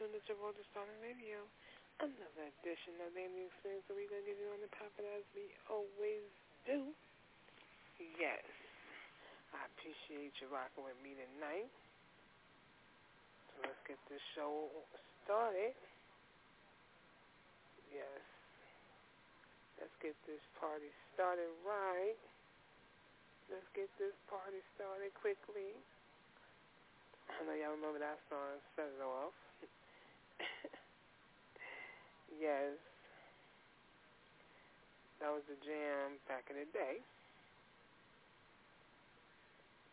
tuned to Stardom Radio. Another edition of the Indie Experience that we're going to give you on the top as we always do. Yes. I appreciate you rocking with me tonight. So let's get this show started. Yes. Let's get this party started right. Let's get this party started quickly. I know y'all remember that song, Set It Off. yes. That was the jam back in the day.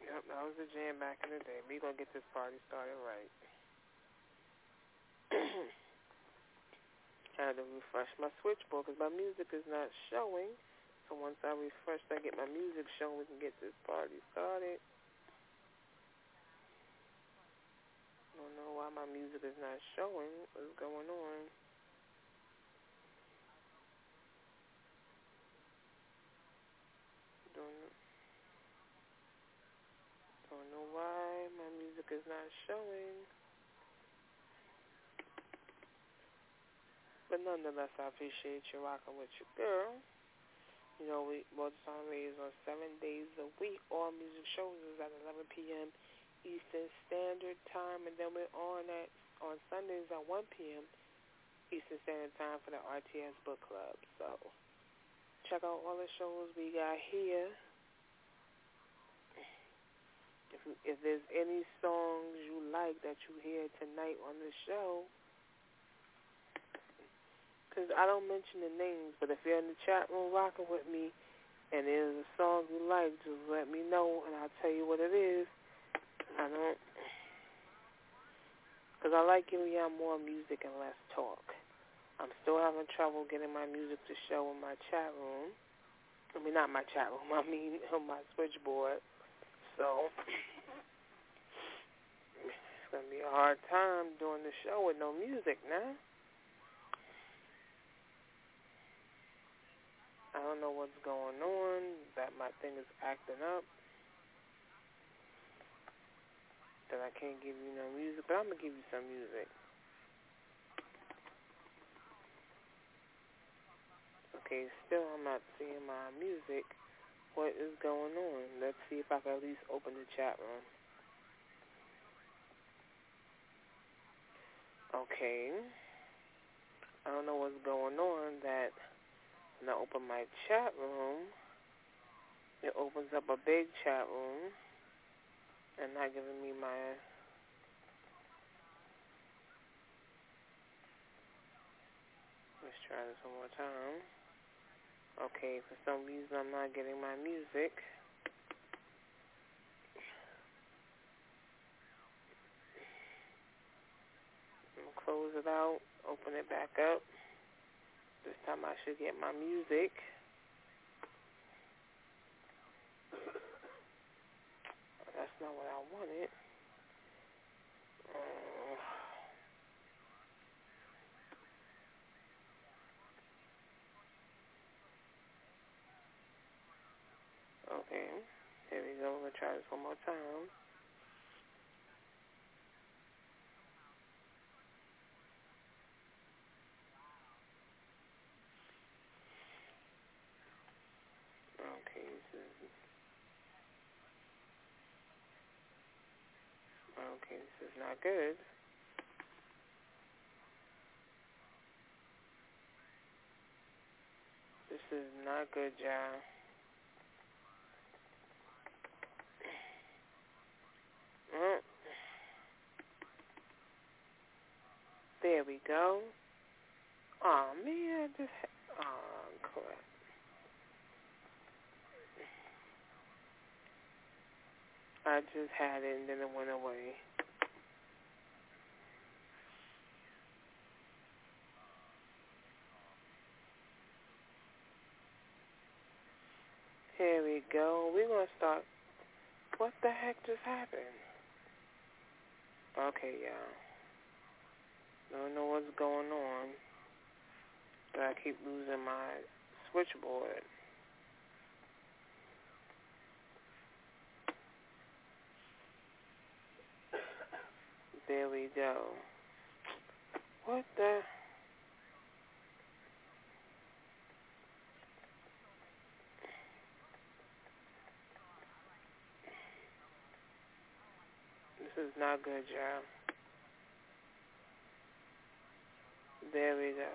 Yep, that was the jam back in the day. We gonna get this party started right. Had to refresh my switchboard because my music is not showing. So once I refresh, I get my music showing, we can get this party started. Don't know why my music is not showing. What's going on? Don't don't know why my music is not showing. But nonetheless, I appreciate you rocking with your girl. You know, we both song is on seven days a week. All music shows is at 11 p.m. Eastern Standard Time, and then we're on at on Sundays at 1 p.m. Eastern Standard Time for the RTS Book Club. So check out all the shows we got here. If if there's any songs you like that you hear tonight on the show, because I don't mention the names, but if you're in the chat room rocking with me, and there's a song you like, just let me know, and I'll tell you what it is. I don't, because I like giving y'all more music and less talk. I'm still having trouble getting my music to show in my chat room. I mean, not my chat room. I mean, on my switchboard. So it's gonna be a hard time doing the show with no music now. I don't know what's going on. That my thing is acting up. That I can't give you no music, but I'm going to give you some music. Okay, still I'm not seeing my music. What is going on? Let's see if I can at least open the chat room. Okay. I don't know what's going on that when I open my chat room, it opens up a big chat room and not giving me my let's try this one more time. Okay, for some reason I'm not getting my music. I'm close it out, open it back up. This time I should get my music. That's not what I wanted. Uh, okay. Here we go. We'll try this one more time. Okay, this is Okay, this is not good. This is not good, y'all. Mm. There we go. Oh man, I just oh crap. I just had it and then it went away. Here we go. We're going to start. What the heck just happened? Okay, y'all. Don't know what's going on. But I keep losing my switchboard. There we go. What the? This is not good, y'all. There we go.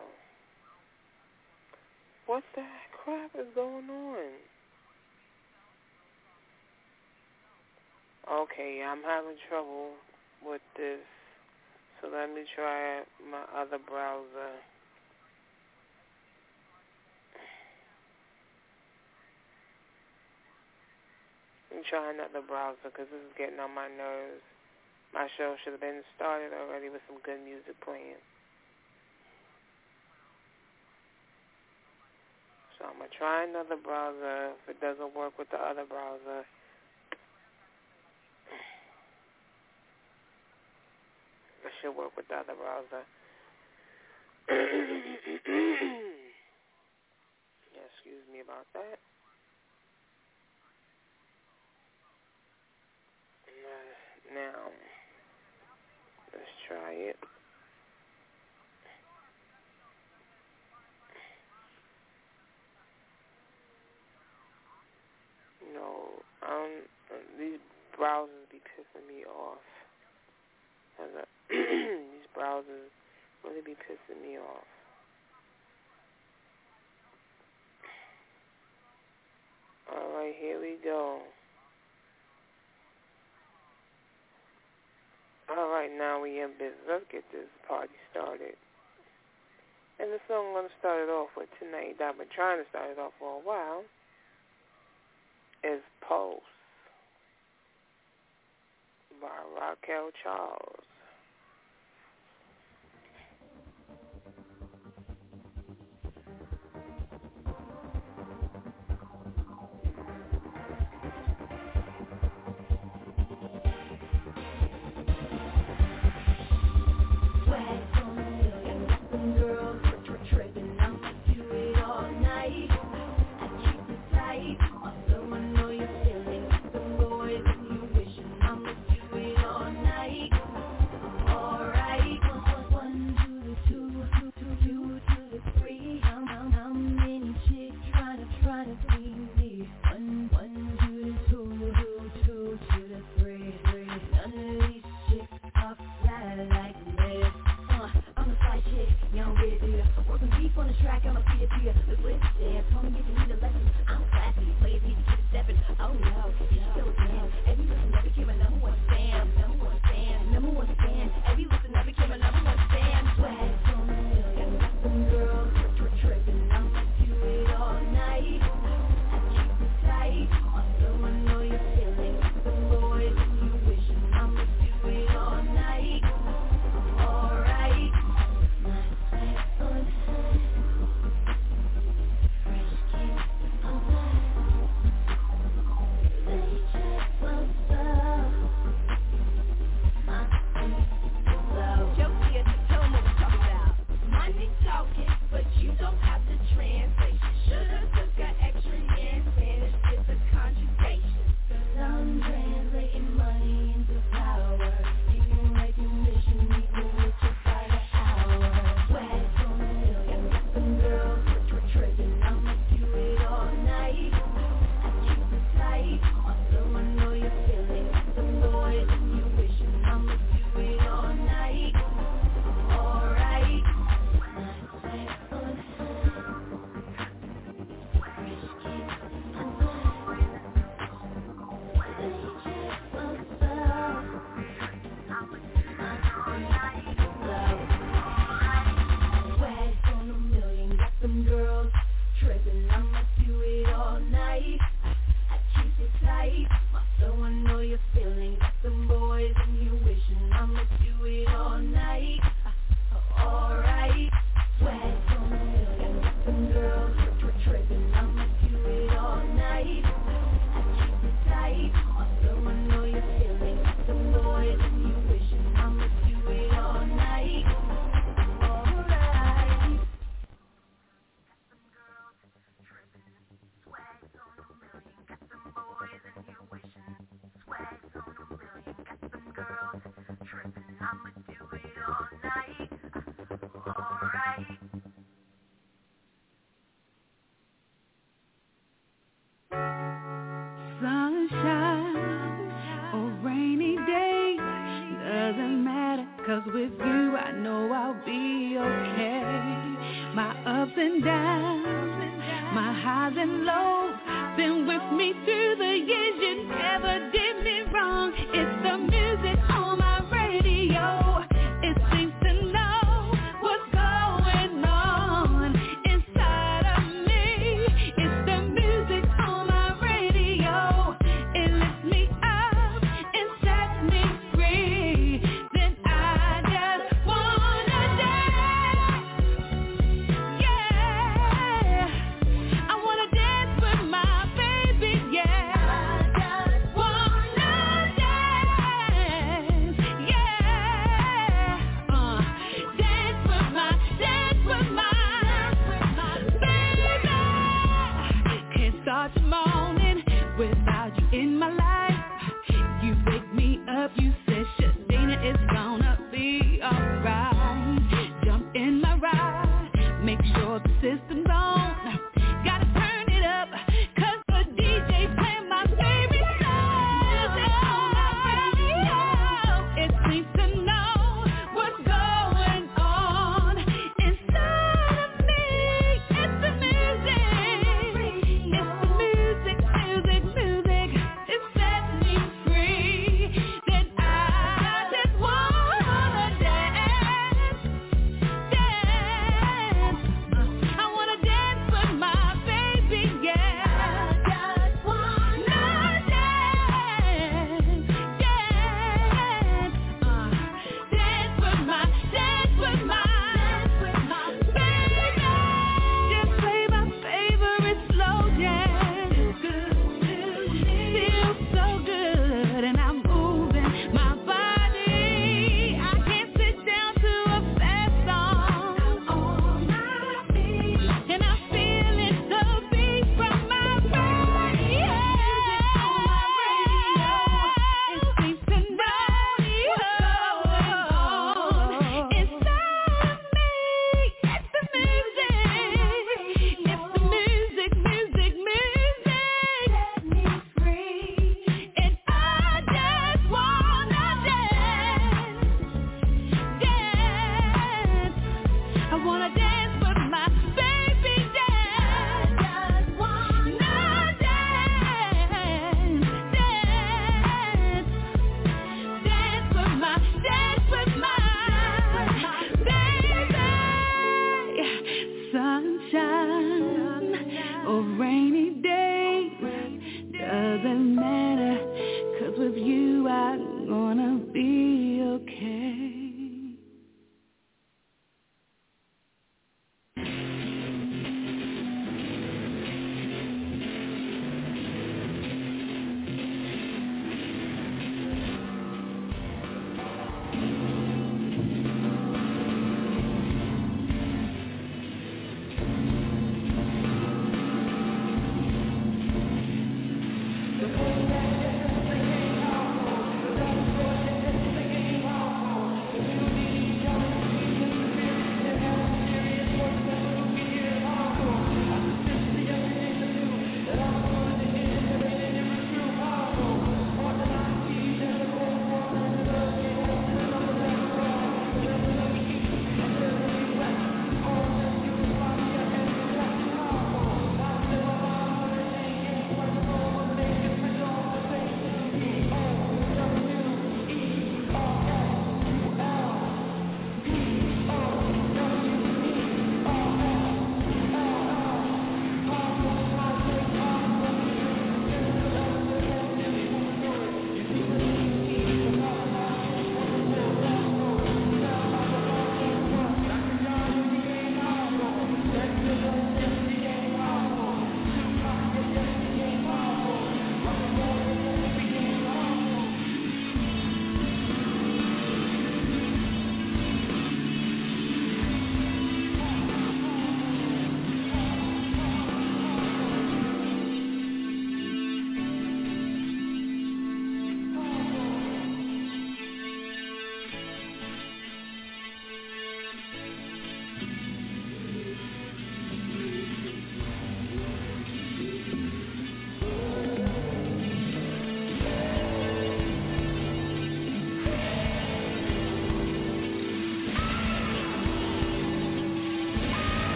What the crap is going on? Okay, I'm having trouble with this. So let me try my other browser. Let me try another browser because this is getting on my nerves. My show should have been started already with some good music playing. So I'm going to try another browser. If it doesn't work with the other browser, it should work with the other browser. excuse me about that. Now, try it. No, um, these browsers be pissing me off. these browsers really be pissing me off. All right, here we go. All right, now we in business. Let's get this party started. And the song I'm going to start it off with tonight, I've been trying to start it off for a while, is Pulse by Raquel Charles. Tell me if you need a lesson. I'm classy, play it easy, keep stepping. Oh no, no.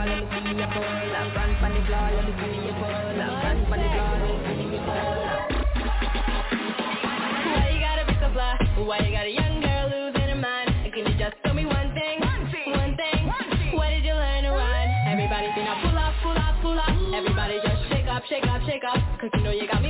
floor, let me see you fall. I run the floor, let me see you fall. I run the floor, let me see you fall. Why you gotta be so fly? Why you got a young girl losing her mind? Can you just tell me one thing? One thing. One thing. Where did you learn to run? Everybody think I pull up, pull up, pull up. Everybody just shake up, shake up, shake up. Cause you know you got me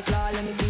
the claw, let me see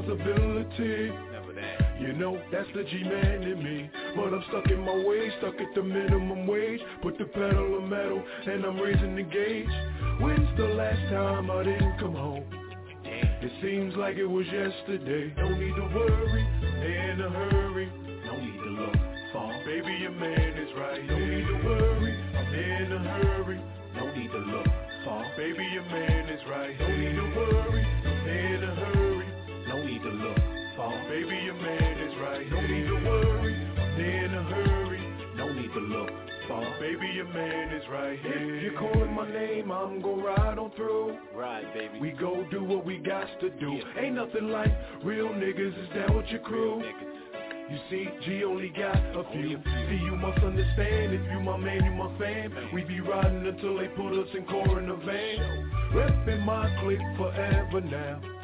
responsibility. You know, that's the G-man in me. But I'm stuck in my ways, stuck at the minimum wage. Put the pedal to metal, and I'm raising the gauge. When's the last time I didn't come home? It seems like it was yesterday. No need to worry, in a hurry. No need to look far. Baby, your man is right. No need to worry, I'm in a hurry. No need to look far. Baby, your man is right. No need to worry, I'm in a hurry. No need to look far. Baby, your man is right. No need to worry, I'm in a hurry. No need to look far. Baby, your man is right here. If you're calling my name, I'm gonna ride on through. Ride, baby. We go do what we got to do. Yeah. Ain't nothing like real niggas is down with your crew. You see, G only got a few. a few. See, you must understand. If you my man, you my fam. We be riding until they put us in core in the van. Reppin' my clique forever now.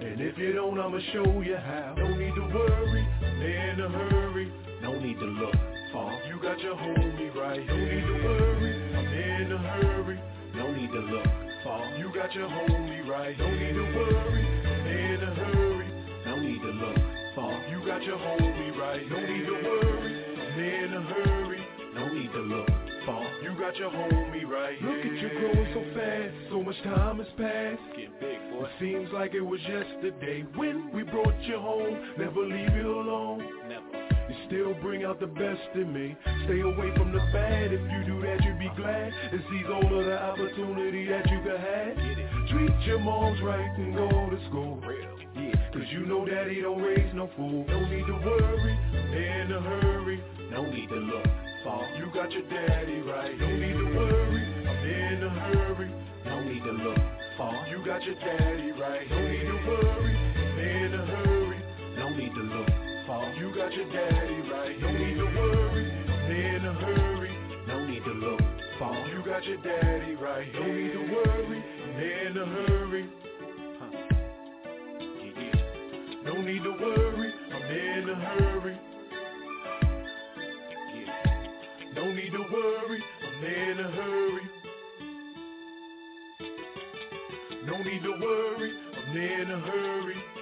And if you don't, I'ma show you how. No need to worry, in a hurry. No need to look far. You got your homie right. No need to worry, I'm in a hurry. No need to look far. You got your homie right. No need to worry, I'm in a hurry. No need to look far. You got your homie right. No need to worry, I'm in a hurry. No need to look You got your homie right. Look at you growing so fast. So much time has passed. Big, boy. It seems like it was yesterday when we brought you home. Never leave you alone. Never. You still bring out the best in me. Stay away from the bad. If you do that, you'd be glad and seize all of the opportunity that you could have. Treat your moms right and go to school. Cause you know daddy don't raise no fool. No need to worry, in a hurry. No need to look far. You got your daddy right. No need to worry, I'm in a hurry. No need to look far. You got your daddy right. No need to worry, I'm in a hurry. No need to look far. You got your daddy right. No need to worry, I'm in a hurry. No need to look far. You got your daddy right. No need to worry, I'm in a hurry. Yeah, yeah. No need to worry, I'm in a hurry. No need to worry, I'm in a hurry. No need to worry, I'm in a hurry.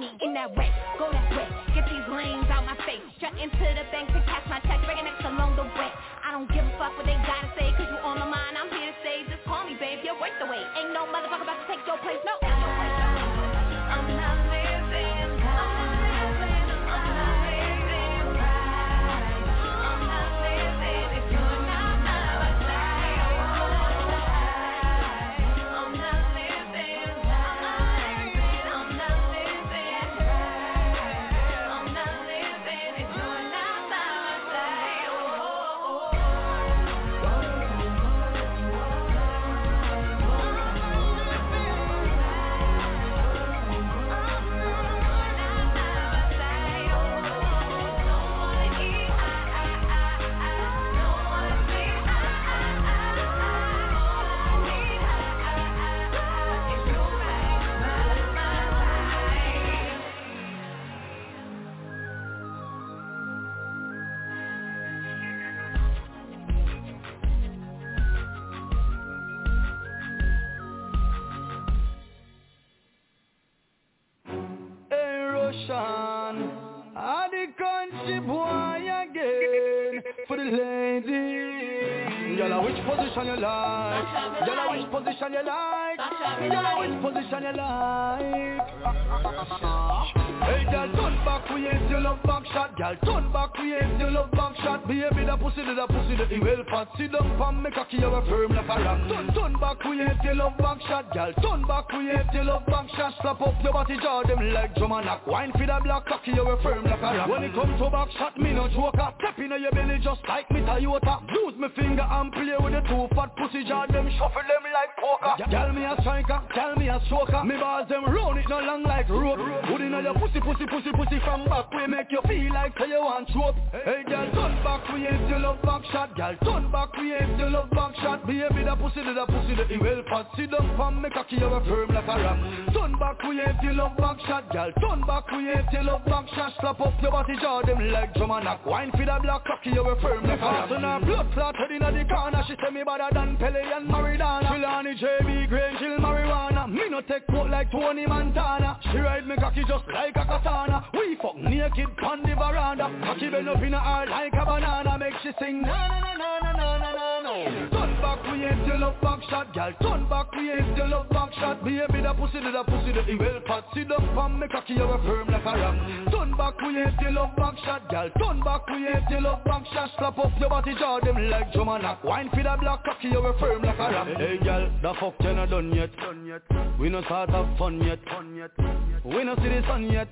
Me in that way. Go that way, get these lanes out my face. Strut into the bank to cash my check, bringing next along the way. I don't give a fuck what they gotta say, cause you on my mind. I'm here to stay, just call me, babe. You're worth the wait. Ain't no motherfucker about to take your place, no. Back shot. Girl, turn back, ain't still love back shot. Baby, the pussy, the pussy, the well fat. Sit down, pam, make a key, you a firm like a rock. Turn, turn back, ain't still love back shot. Girl, turn back, ain't still love back shot. Slap up your body, jaw them like drum and knock. Wine for the black cocky, you a firm like a rock. When it come to back shot, me no joker. Step in your belly just like me Toyota. Use me finger and play with the two fat pussy jaw them, shuffle them like poker. Girl, me a striker, girl, me a stroker. Me balls them round it no long like rope. Put in your pussy, pussy, pussy, pussy from back. We make you feel like say you want trope. Hey, girl, turn back, we ain't still love back shot. Girl, turn back, we ain't still love back shot. Baby, the pussy, the pussy, the well fat. Sit down, pam, make a key, you a firm like a rock. Turn back, we ain't still love back shot. Girl, turn back, we ain't still love back shot. Slap up your body, jaw them like drum and knock. Wine for the black cocky, you a firm like a rock. So now blood clot head inna the corner. She say me better than Pele and Maradona. Trelawney, JB, Green, chill marijuana. Me no take quote like Tony Montana. She ride me cocky just like a katana. We fuck naked on the veranda Cocky bell up in her heart like a banana Make she sing na na na na na na na no Turn back we ain't the love back shot Girl. Turn back we ain't the love back shot. Be a bit of pussy the pussy the well pot Sit up on me cocky you a firm like a ram. Turn back we ain't the love back shot Girl. Turn back we ain't the love back shot. Slap up your body jaw them like drum and knock. Wine for the black cocky you a firm like a ram. Hey girl the fuck you not done yet? We no start have fun yet. We no see the sun yet.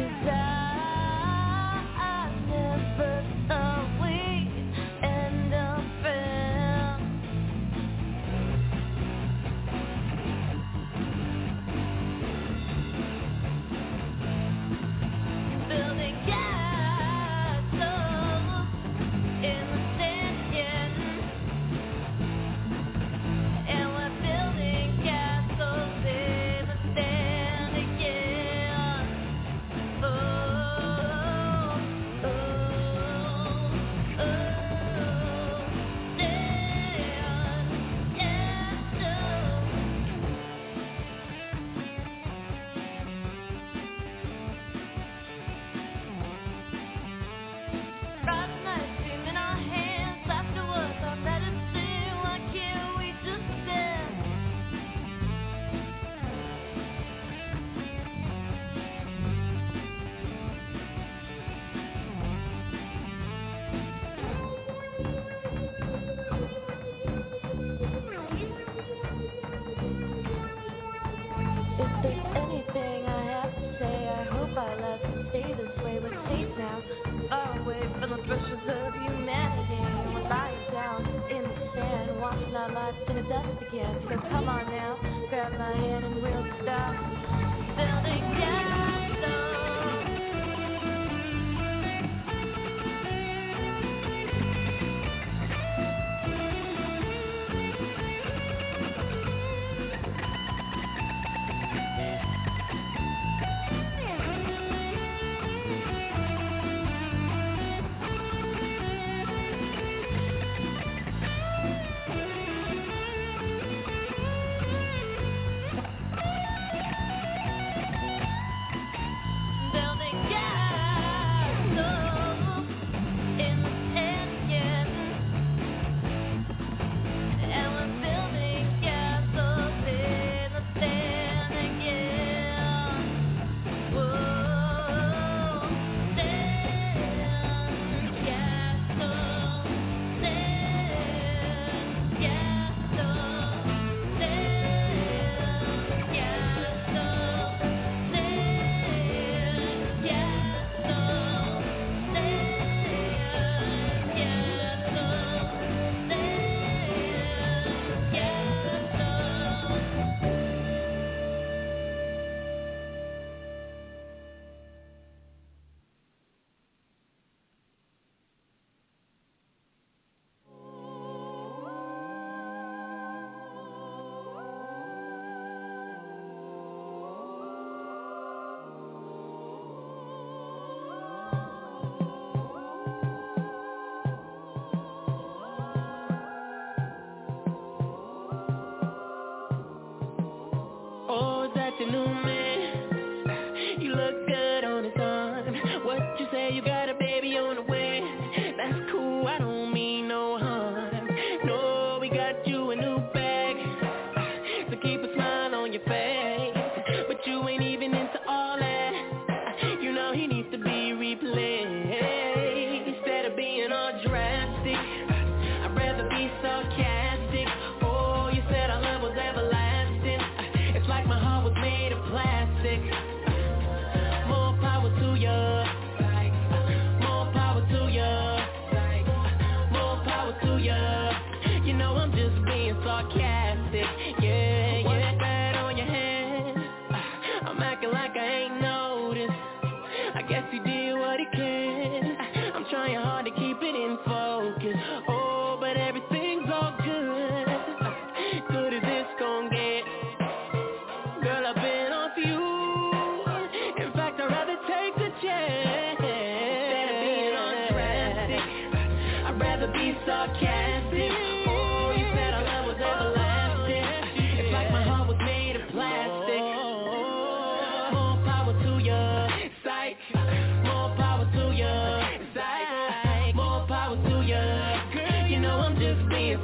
desire.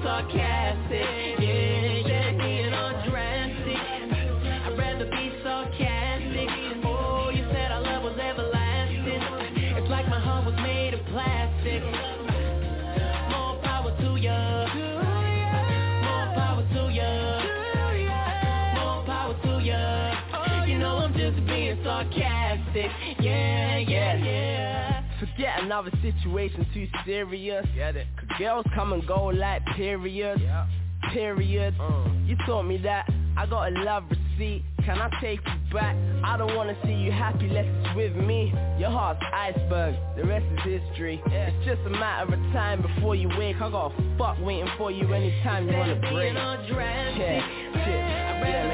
sarcastic. Yeah, yeah, being all drastic. I'd rather be sarcastic. Oh, you said our love was everlasting. It's like my heart was made of plastic. More power to ya. More power to ya. More power to ya. You know I'm just being sarcastic. Yeah, yeah, yeah. Forget another situation too serious. Get it. Girls come and go like periods, yeah. periods. Uh. You taught me that. I got a love receipt. Can I take you back? I don't wanna see you happy unless it's with me. Your heart's iceberg, the rest is history. Yeah. It's just a matter of time before you wake. I got a fuck waiting for you anytime you wanna break. Being all yeah. Yeah, man,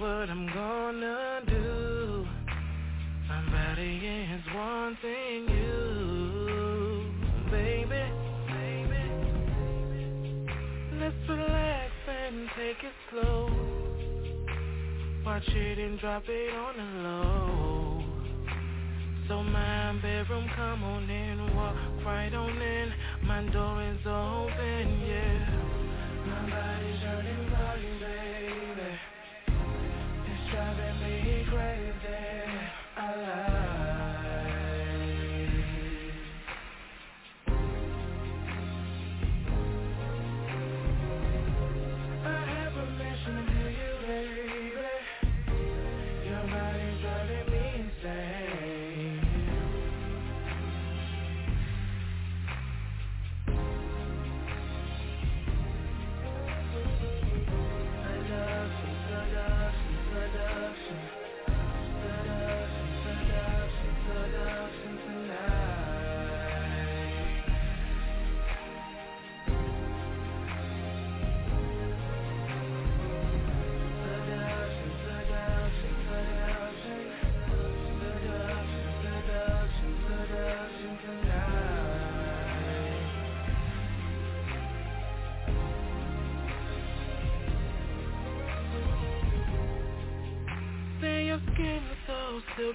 what I'm gonna do. Somebody is wanting you, baby. baby. Let's relax and take it slow. Watch it and drop it on us.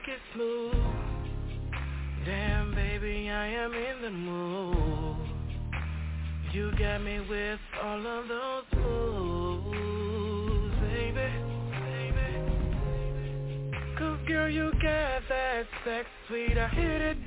Silky smooth. Damn, baby, I am in the mood. You got me with all of those moves, baby, baby. Cause girl, you got that sex sweet. I hit it,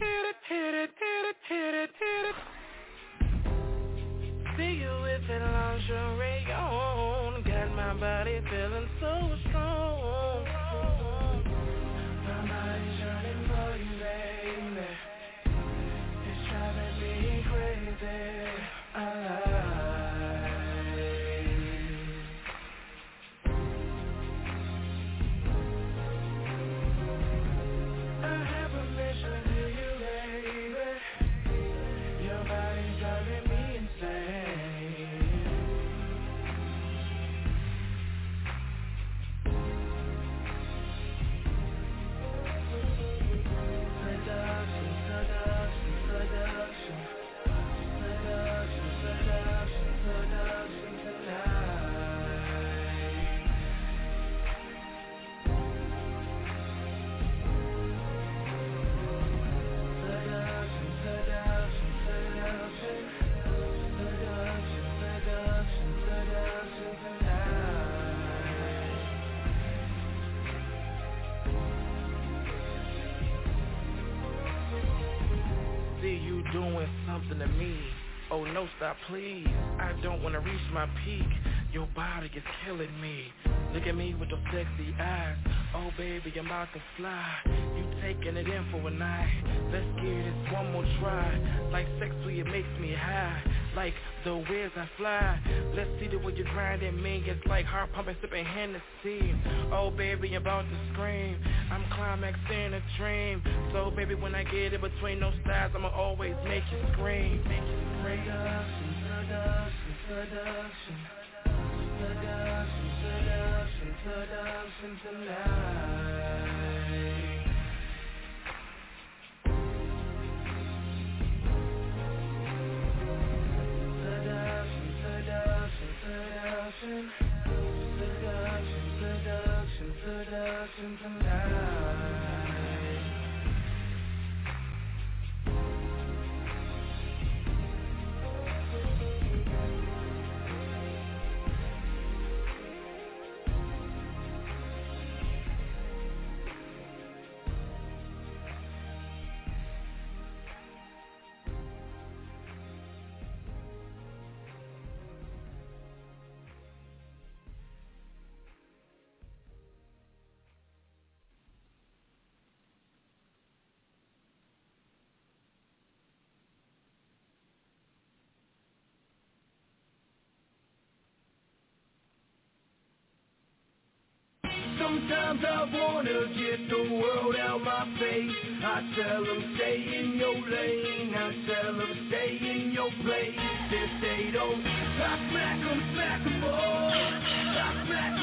stop please. I don't wanna reach my peak. Your body is killing me. Look at me with those sexy eyes. Oh baby, I'm about to fly. You taking it in for a night. Let's give this one more try. Like sex it makes me high. Like the wheels I fly. Let's see the way you grinding me. It's like heart pumping, sipping Hennessy. Oh baby, I'm about to scream. I'm climaxing a dream. So baby, when I get in between those thighs, I'ma always. Make you scream. Seduction, seduction, seduction. Seduction, seduction, seduction tonight. Seduction, seduction, seduction. Seduction, seduction, seduction tonight. Sometimes I wanna get the world out my face. I tell them stay in your lane. I tell them stay in your place. If they don't, I smack them, smack them all. I smack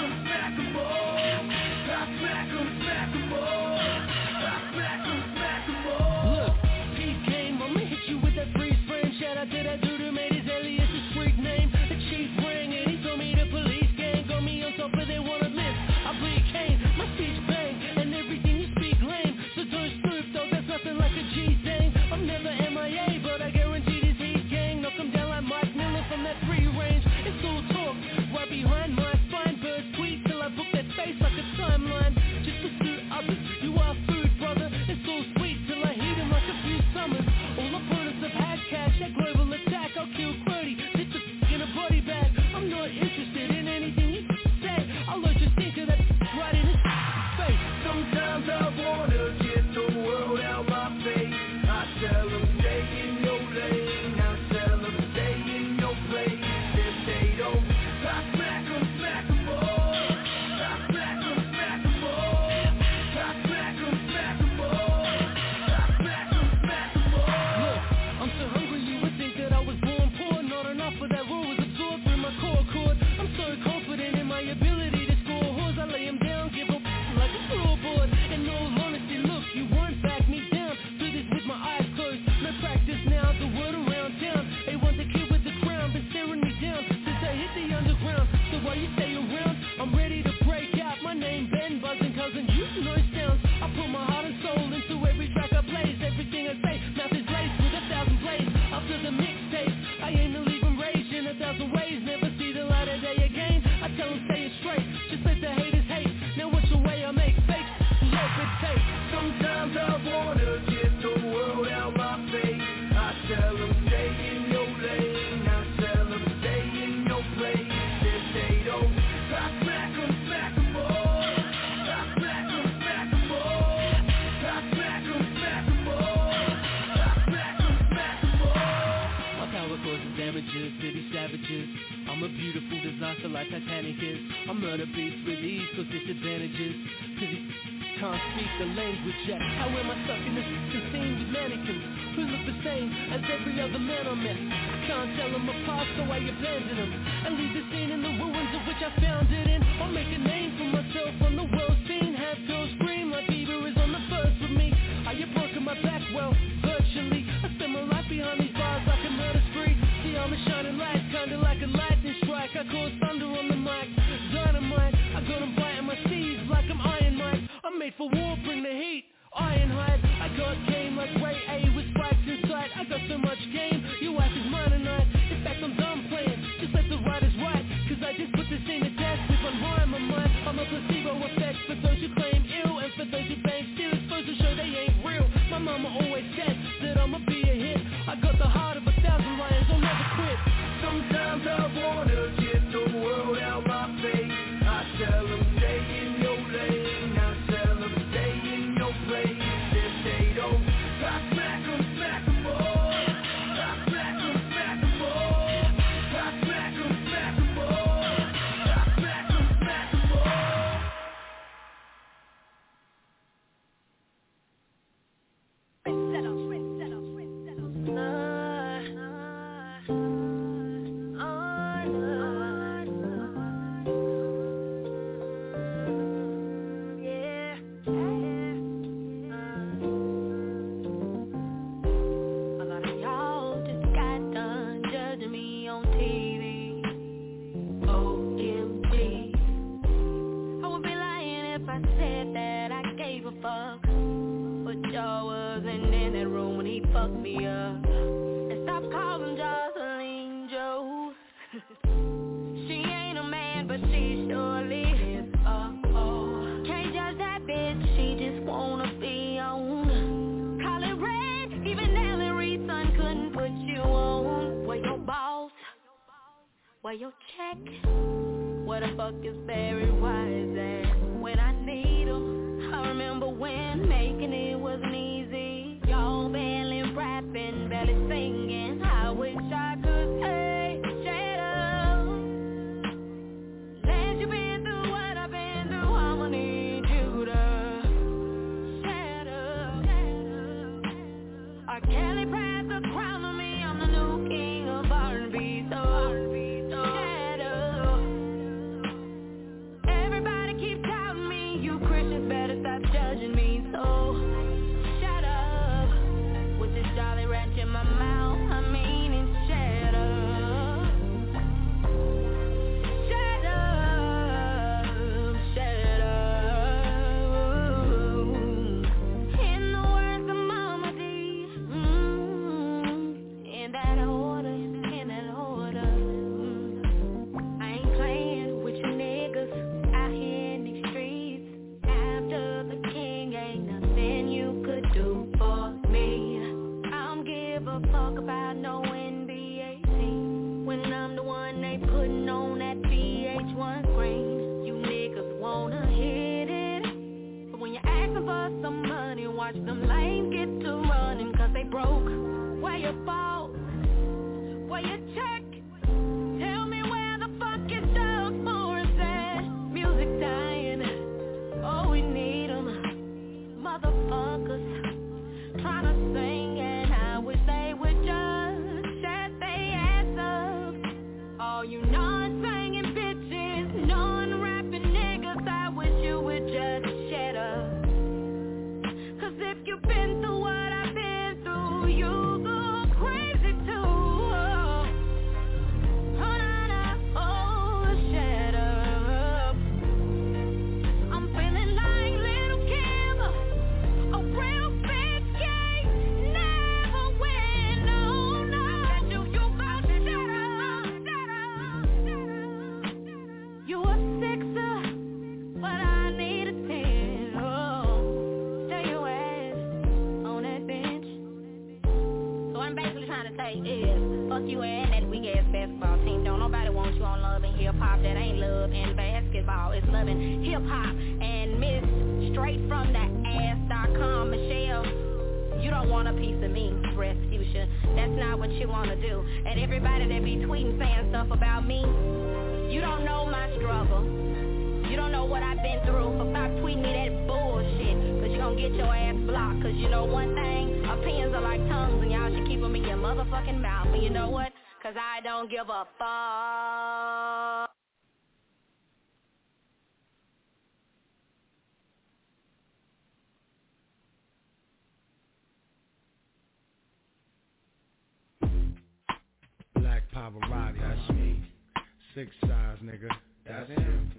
Six size, nigga. That's him.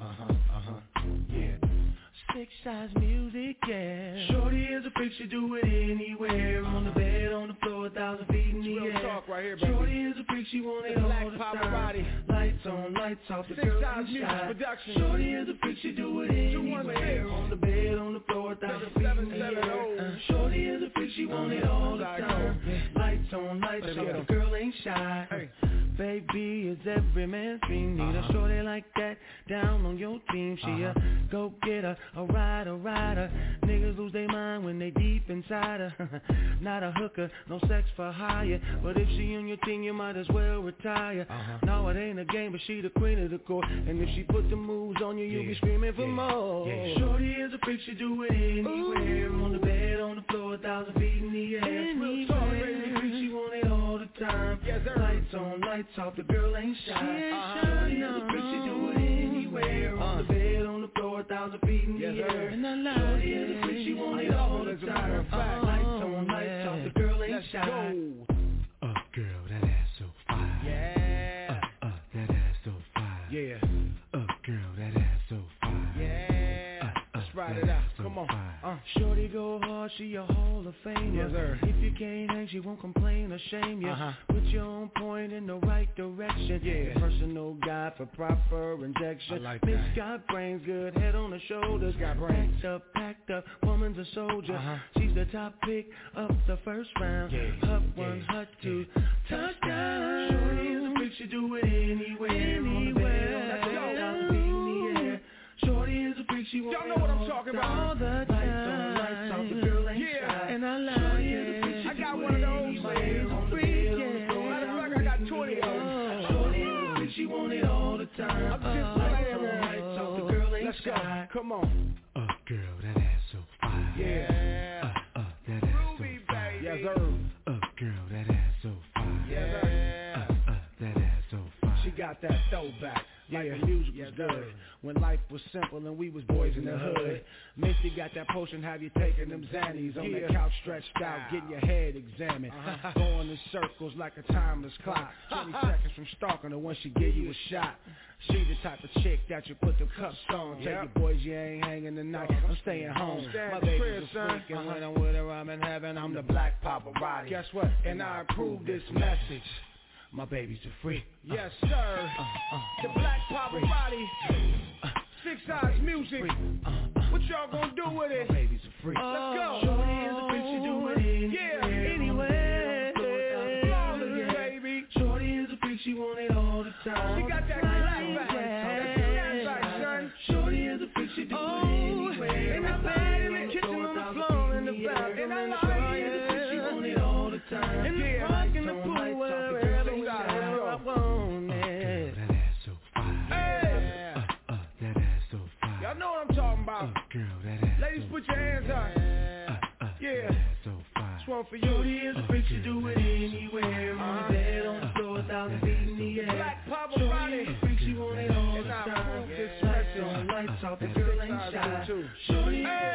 Uh huh, uh huh. Yeah. Six size music, yeah. Shorty is a freak, she do it anywhere. On the bed, on the floor, a thousand feet in the Real air. talk right here, baby. Shorty is a freak, she want it The all Black the Pavarotti. time. Lights on, lights off, the Six girl Size Music. Production. Shorty is a freak, she do it anywhere. On the bed, on the floor, a thousand feet in the air. Uh, Shorty is a freak, she want it all the time. Lights on, lights Let's off, get 'em. the girl ain't shy. Baby, is every man's dream. Need a shorty like that down on your team. She a go-getter, a rider, rider. Niggas lose their mind when they deep inside her. Not a hooker, no sex for hire. But if she on your team, you might as well retire. No, it ain't a game, but she the queen of the court. And if she put the moves on you, you'll be screaming for more. Yeah, Shorty is a freak, she do it anywhere. On the bed, on the floor, a thousand feet in the air. It all the time. Lights on, lights off, the girl ain't shy. ain't Shorty shy, is a no, freak, she do it anywhere. Uh. On the bed, on the floor, a thousand feet in the Yes, sir. air. And I like Shorty is a freak, she want it all the As a matter of time. fact. Lights on, lights off, the girl ain't Let's shy. go. Uh. Shorty go hard, she a Hall of Famer Yes, sir. If you can't hang, she won't complain or shame you Uh-huh. Put you on point in the right direction Yeah. Personal guide for proper injection I like Miss that. got brains, good head on her shoulders Got brains. Packed up, packed up, woman's a soldier Uh-huh. She's the top pick of the first round Yeah, Hut yeah, one, hut two, touchdown Shorty is a freak, she do it anywhere. On the bed, on the Anywhere. Shorty is a freak, she want Y'all know what I'm talking about. All the Lights on, lights off, the girl ain't Yeah, shy. and I like Shorty is a it. I got one of those anywhere. On the Freak, bed, on the yeah. floor, Matter of fact, I got 20 of them. Shorty is a freak, she want it all the time. I'm just Lights saying, on, lights off, the girl ain't Let's go. shy. Come on. Uh, girl, that ass so fire. Yeah. Got that throwback. Like the music was good. When life was simple and we was boys in the hood. Misty got that potion, have you taking them Xannies on the couch stretched out, getting your head examined. Going in circles like a timeless clock. 20 seconds from stalking her when she give you a shot. She the type of chick that you put the cuffs on. Tell your boys you ain't hanging tonight. I'm staying home. My baby's a freak, and when I'm with her, I'm in heaven. I'm the black paparazzi. Guess what? And I approve this message. My babies are free. Yes, sir. The Black Pavarotti. Six Eyes Music. What y'all gonna do with it? My baby's a freak. Let's go. Oh, shorty is a freak, she do it anywhere. Yeah. Anywhere. Flawless, baby. Shorty is a freak, she want it all the time. She got that clap back. That snap back, son. Shorty is a freak, she do Oh, it anywhere. One for you. is a freak, she do it anywhere. On the bed, on the floor, a thousand feet in the air. Black Shorty is a freak, she want it all the time. Lights message. on, lights off, the girl ain't shy. Shorty is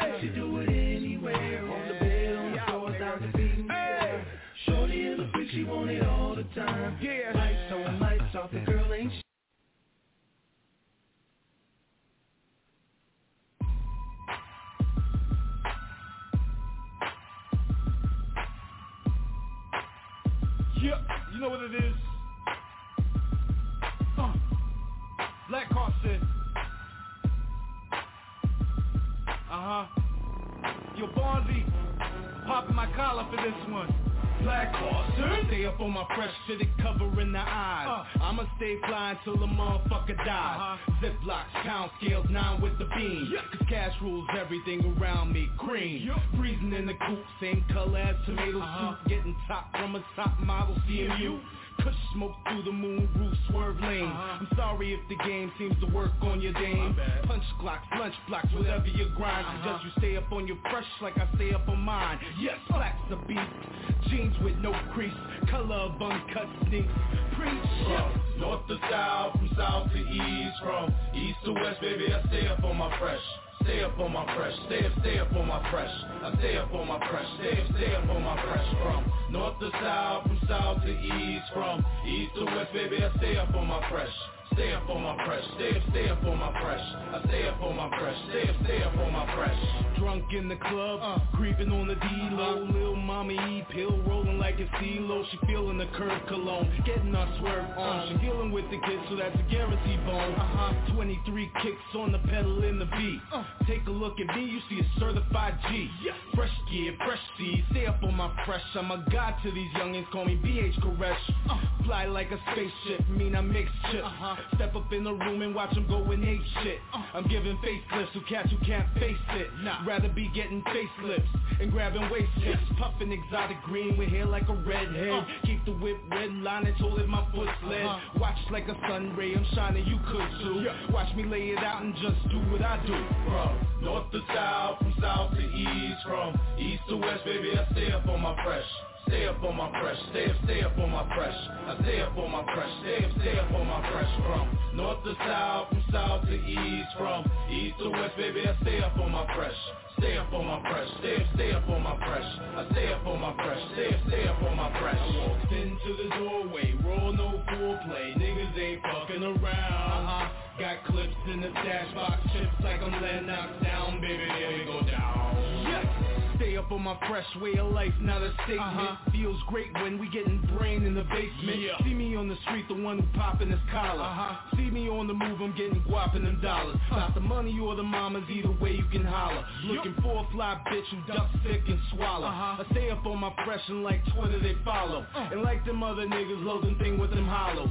you know what it is. Uh, Black Carson. Uh huh. Yo, Bonzi, popping my collar for this one. Black. Stay up on my fresh fitted covering the eyes. Uh. I'ma stay fly until the motherfucker dies. Uh-huh. Ziplocs, pound scales, nine with the beam. Cause cash rules everything around me. Cream. Freezing in the coop, same color as tomato uh-huh. soup. Getting top from a top model CMU. Push smoke through the moon roof, swerve lane. Uh-huh. I'm sorry if the game seems to work on your dame. Punch clocks, lunch blocks, whatever you grind. Uh-huh. Suggest you stay up on your fresh like I stay up on mine. Yes, black's the beast. Jeans with no crease, color of uncut sneaks. Preach. From north to south, from south to east, from east to west, baby, I stay up on my fresh. Stay up on my fresh, stay up, stay up on my fresh. I stay up on my fresh, stay up, stay up on my fresh. From north to south, from south to east, from east to west, baby, I stay up on my fresh. Stay up on my press, stay up, stay up on my press. I stay up on my press, stay up, stay up on my press. Drunk in the club, uh. creeping on the D-Lo. Uh-huh. Lil mommy E pill rolling like a CeeLo She feeling the curve cologne, getting her swerve on. Uh-huh. She dealing with the kids, so that's a guarantee bone. Uh-huh. 23 kicks on the pedal in the beat. Uh. Take a look at me, you see a certified G. Yeah. Fresh gear, fresh seed, stay up on my fresh. I'm a god to these youngins, call me BH Koresh. Uh. Fly like a spaceship, mean I mix chips uh-huh. Step up in the room and watch them go and hate shit. I'm giving facelifts to cats who can't face it. Rather be getting facelifts and grabbing waist hips Puffing exotic green with hair like a redhead. Uh. Keep the whip red line and hold it my foot sled uh-huh. Watch like a sun ray, I'm shining, you could too. Watch me lay it out and just do what I do. From north to south, from south to east, from east to west, baby, I stay up on my fresh. Stay up on my fresh, stay up, stay up on my fresh. I stay up on my fresh, stay up, stay up on my fresh. From north to south, from south to east, from east to west, baby, I stay up on my fresh. Stay up on my fresh, stay up, stay up on my fresh. I stay up on my fresh, stay up, stay up on my fresh. I walked into the doorway, roll no foreplay, niggas ain't fucking around. Uh-huh. Got clips in the stash box, chips like I'm letting knock down, baby, there you go down. Yes. Stay up on my fresh way of life, not a statement. Uh-huh. Feels great when we getting brain in the basement. Yeah. See me on the street, the one who popping his collar. Uh-huh. See me on the move, I'm getting guapping them dollars. Not the money or the mamas, either way you can holler. Looking for a fly bitch who duck sick and swallow. Uh-huh. I stay up on my fresh and like Twitter they follow. And like them other niggas, load them thing with them hollows.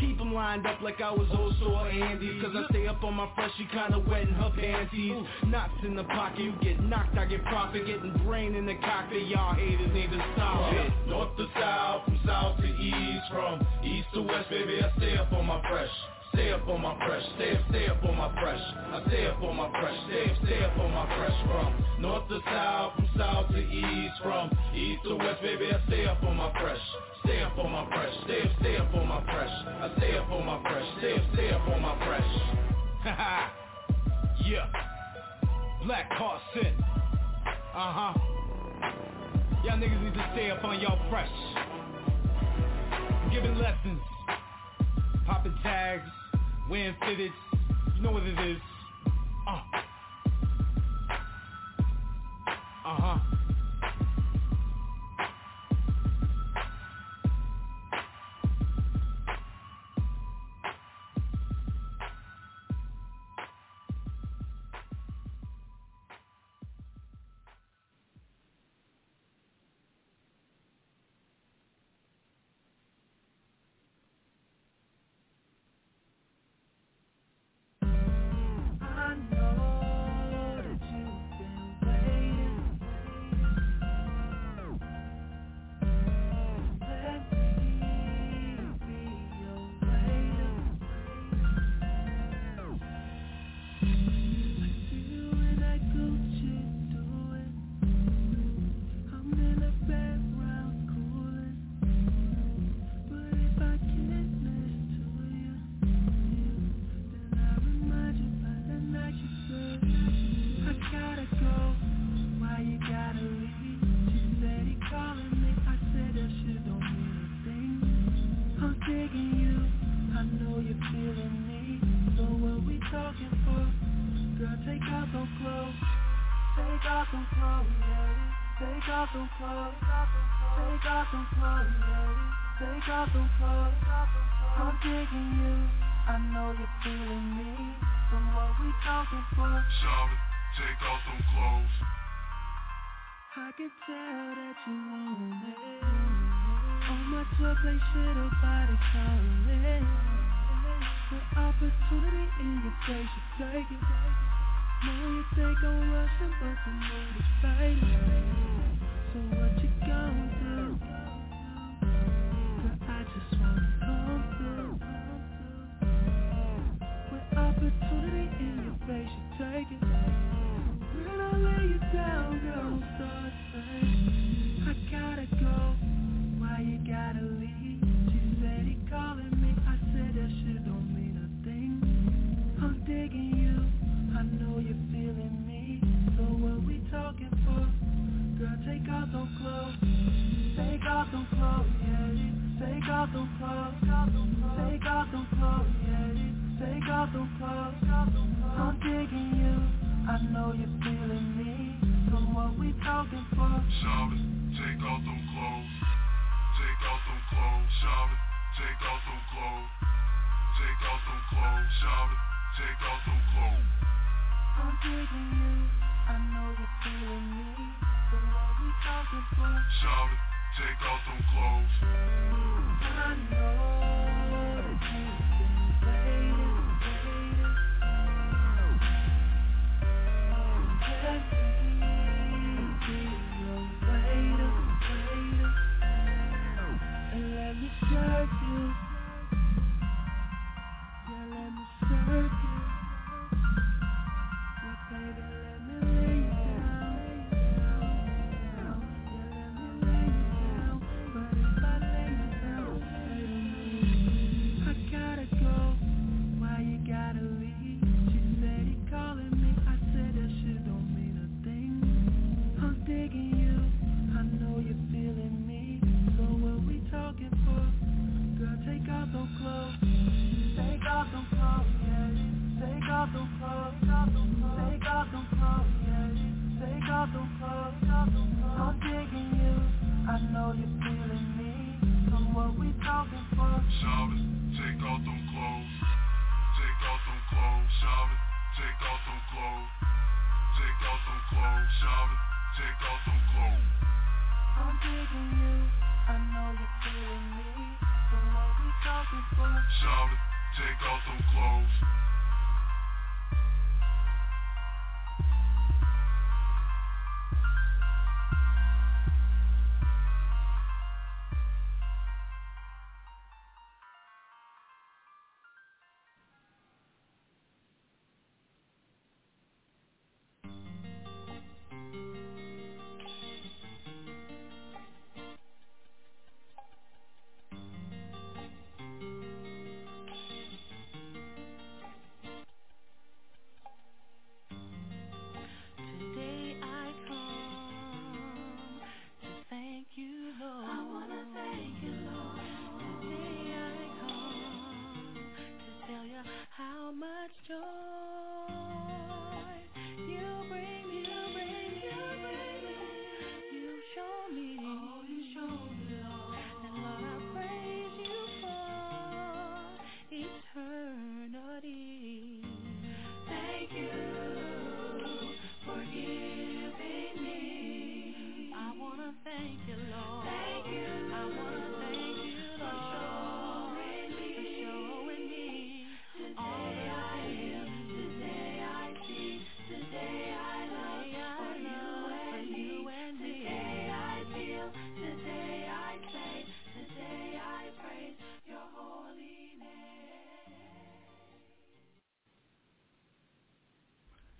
Keep them lined up like I was old sore Andy. Cause I stay up on my fresh, she kinda wet in her panties. Knots in the pocket, you get knocked, I get profit. Getting brain in the cockpit, y'all haters need to stop it. North to south, from south to east, from east to west, baby, I stay up on my fresh. Stay up on my fresh, stay up, stay up on my fresh. I stay up on my fresh, stay up, stay up on my fresh. From north to south, from south to east, from east to west, baby, I stay up on my fresh. Stay up on my fresh, stay up, stay up on my fresh. I stay up on my fresh, stay up, stay up on my fresh. Haha. yeah. Black car sit. Uh-huh. Y'all niggas need to stay up on y'all fresh. Giving lessons. Popping tags. Wearing fitteds. You know what it is. Uh. Uh-huh. could tell that you want it. On my tour, play shit about it, calling. When opportunity in your face, you take it. Know you think I'm rushing, but the mood is fading. So what you gonna do? Girl, I just wanna come through. When opportunity in your face, you take it. When I lay you down, girl. I'm digging you. I know you're feeling me. What we talking for? Girl, take off those clothes. Take off them clothes, yeah. Take off them clothes. Take off them clothes, yeah. Take off them clothes. I'm digging you. I know you're feeling me. So what we talking for? Shout it, take off them clothes. Take off them clothes. Shout it, take off them clothes. Take off them clothes. Shout it, take off them clothes. I'm digging you. I know you're feeling me. So what we talking for? Shout it, take off them clothes. I know you've been waiting, waiting. Let me And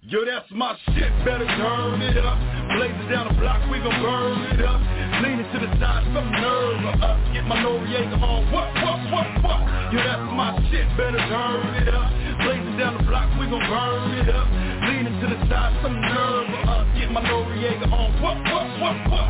Yo, that's my shit, better turn it up. Blazing down the block, we gon' burn it up. Leaning to the side, some nerve up. Get my Noriega on, what, what, what, what? Yo, that's my shit, better turn it up. Blazing down the block, we gon' burn it up. Leaning to the side, some nerve up. Get my Noriega on, what, what, what, what?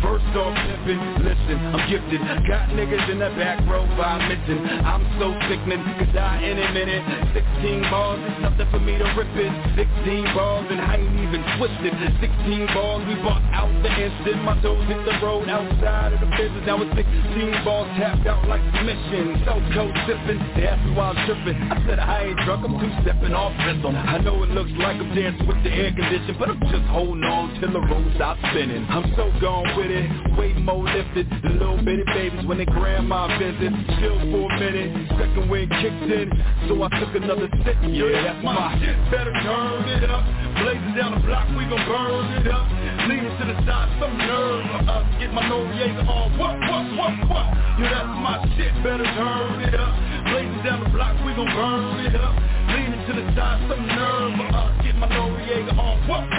First off, pimpin', listen, I'm gifted Got niggas in the back row vomiting I'm so sickening, cause I in a minute 16 balls is nothing for me to rip it. 16 balls and I ain't even twisted. 16 balls, we bought out the instant My toes hit the road outside of the business. Now it's 16 balls tapped out like submission So cold sippin', they asked me why I'm trippin' I said I ain't drunk, I'm two-stepping off rhythm. I know it looks like I'm dancing with the air condition But I'm just holding on till the road stops spinning. I'm so gone with it, way more lifted. The little bitty babies when they grandma visit. Chill for a minute, second wind kicked in. So I took another sip, yeah, that's my shit Better turn it up, blazing down the block, we gon' burn it up. Leaning to the side, some nerve up Get my Noriega on, what, what, what, what? Yeah, that's my shit, better turn it up. Blazing down the block, we gon' burn it up. Leaning to the side, some nerve us. Get my Noriega on. What?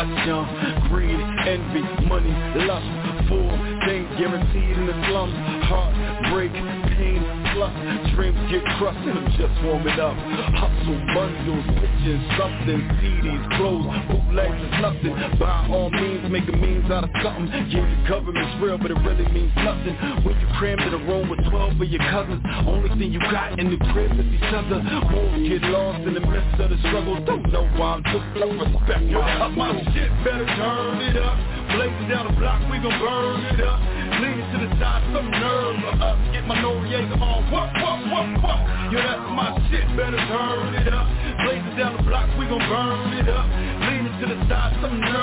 Question, greed, envy, money, lust, fool, things guaranteed in the slums, heartbreak, pain, plus, dreams get crushed. I'm just warming up, hustle, bundles, bitches, something, CDs, clothes, bootlegs is nothing, by all make a means out of something, yeah, the government's real, but it really means nothing, when you crammed in a room with 12 of your cousins, only thing you got in the crib is each other, won't get lost in the midst of the struggle, don't know why I'm just so respect Up my shit, better turn it up. Blazing down the block, we gon' burn it up. Leaning to the side, some nerve up. Get my Noriega on. What, what, what, what? Yo, that's my shit, better turn it up. Blazing down the block, we gon' burn it up. Leaning to the side, some nerve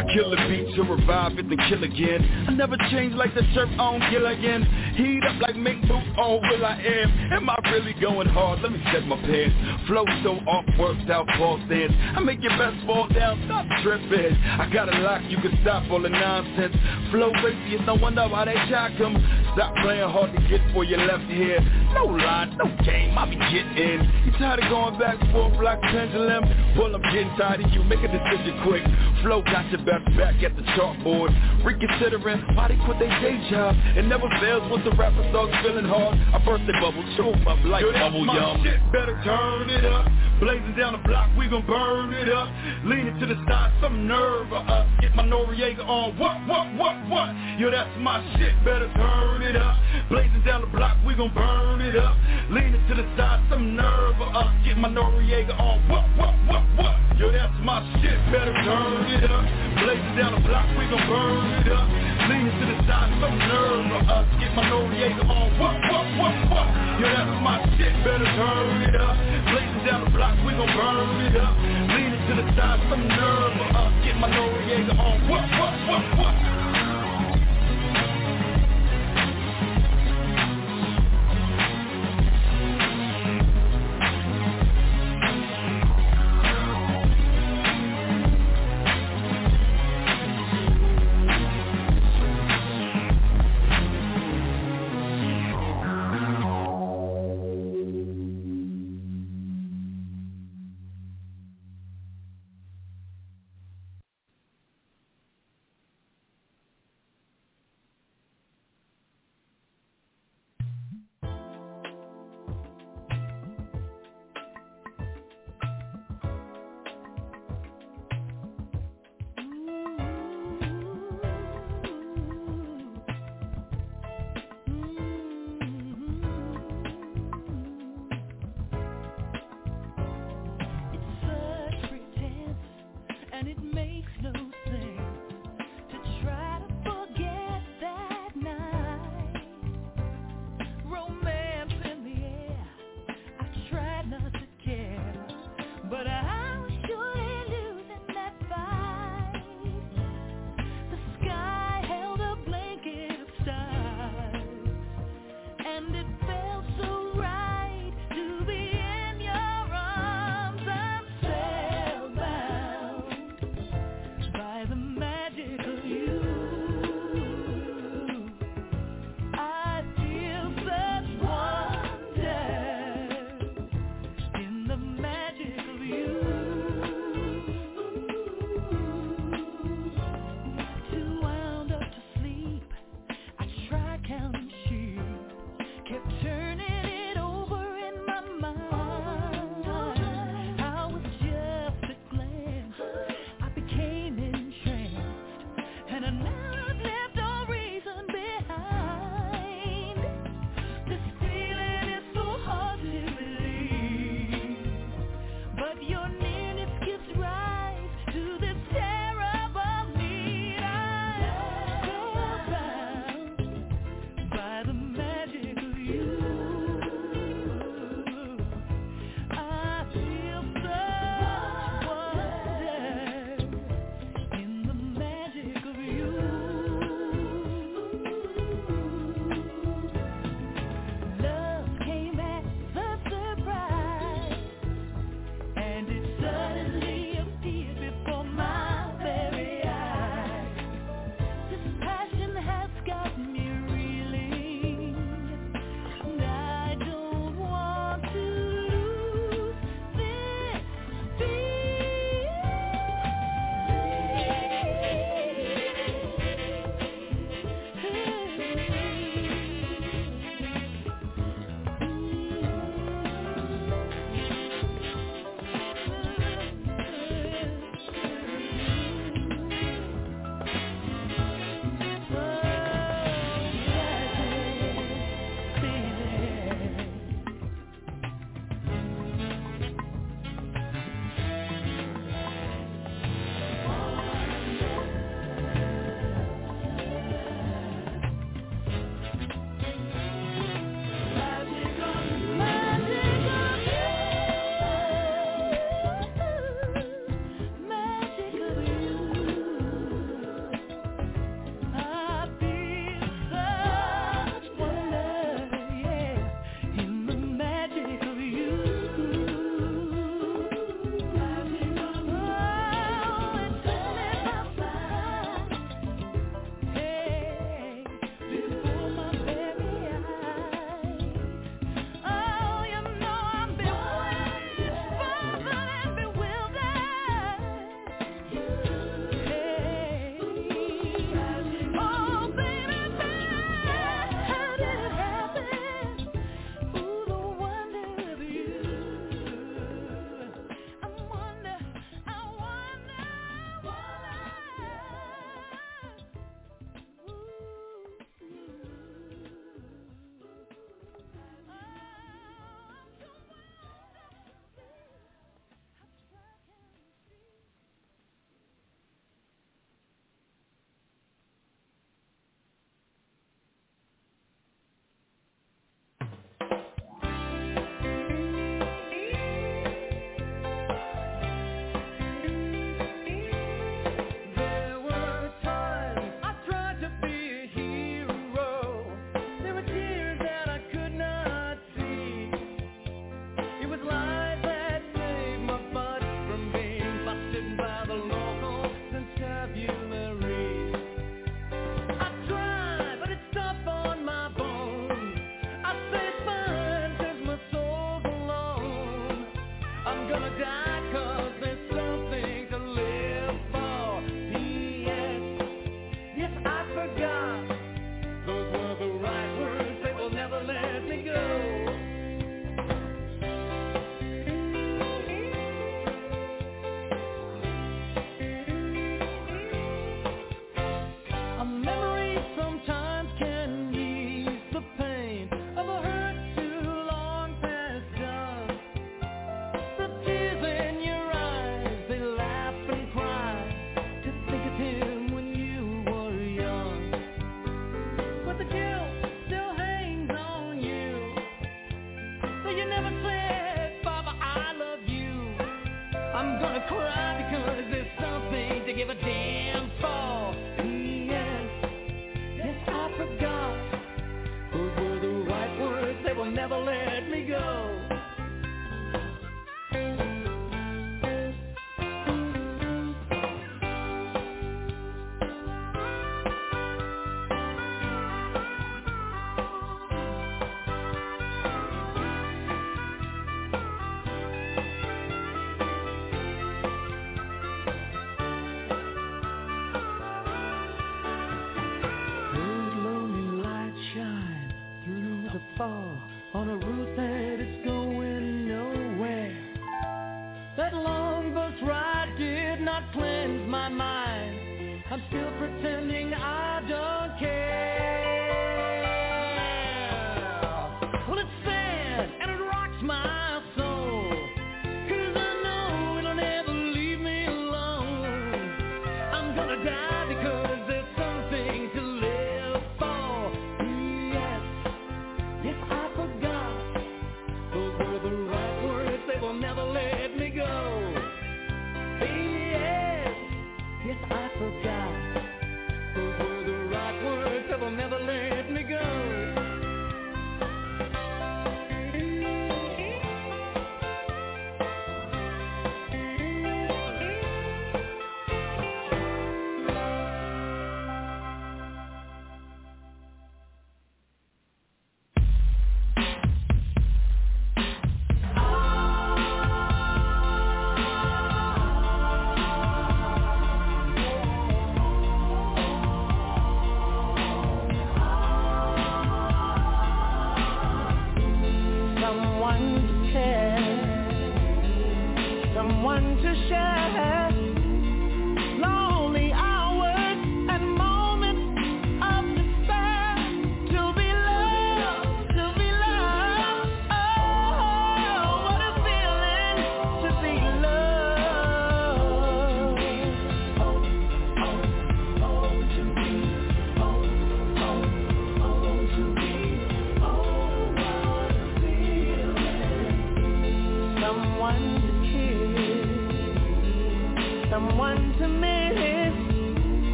I kill a beat to revive it, then kill again. I never change like the turf on Gilligan. Heat up like make boot on will I am. Am I really going hard? Let me check my pants. Flow so off, worked out, ball stands. I make your best fall down, stop tripping. I got a lock, you can stop all the nonsense. Flow racy, it's no wonder why they shock him. Stop playing hard to get for your left here. No line, no game, I be getting. You tired of going back and forth like pendulum? Well, I'm getting tired of you. Make a decision quick. Flow got your best back at the chalkboard. Reconsidering why they quit their day job. It never fails once the rapper starts feeling hard. A birthday bubble, show 'em up like Yo, bubble my yum. shit, better turn it up. Blazing down the block, we gon' burn it up. Leaning to the side, some nerve up. Get my Noriega on. What, what, what, what? Yo, that's my shit, better turn it up. Blazing down the block, we gon' burn it up. Leaning to the side, some nerve up. Get my Noriega on. What, what, what, what? Yo, that's my shit, better turn it up. Blazing down the block, we gon' burn it up. Leaning to the side, some nerve up. Get my Noriega on. What, what, what, what? Yo, that's my shit, better turn it up. Blazing down the block, we gon' burn it up. Leaning to the side, some nerve up. Get my Noriega on. What, what, what, what?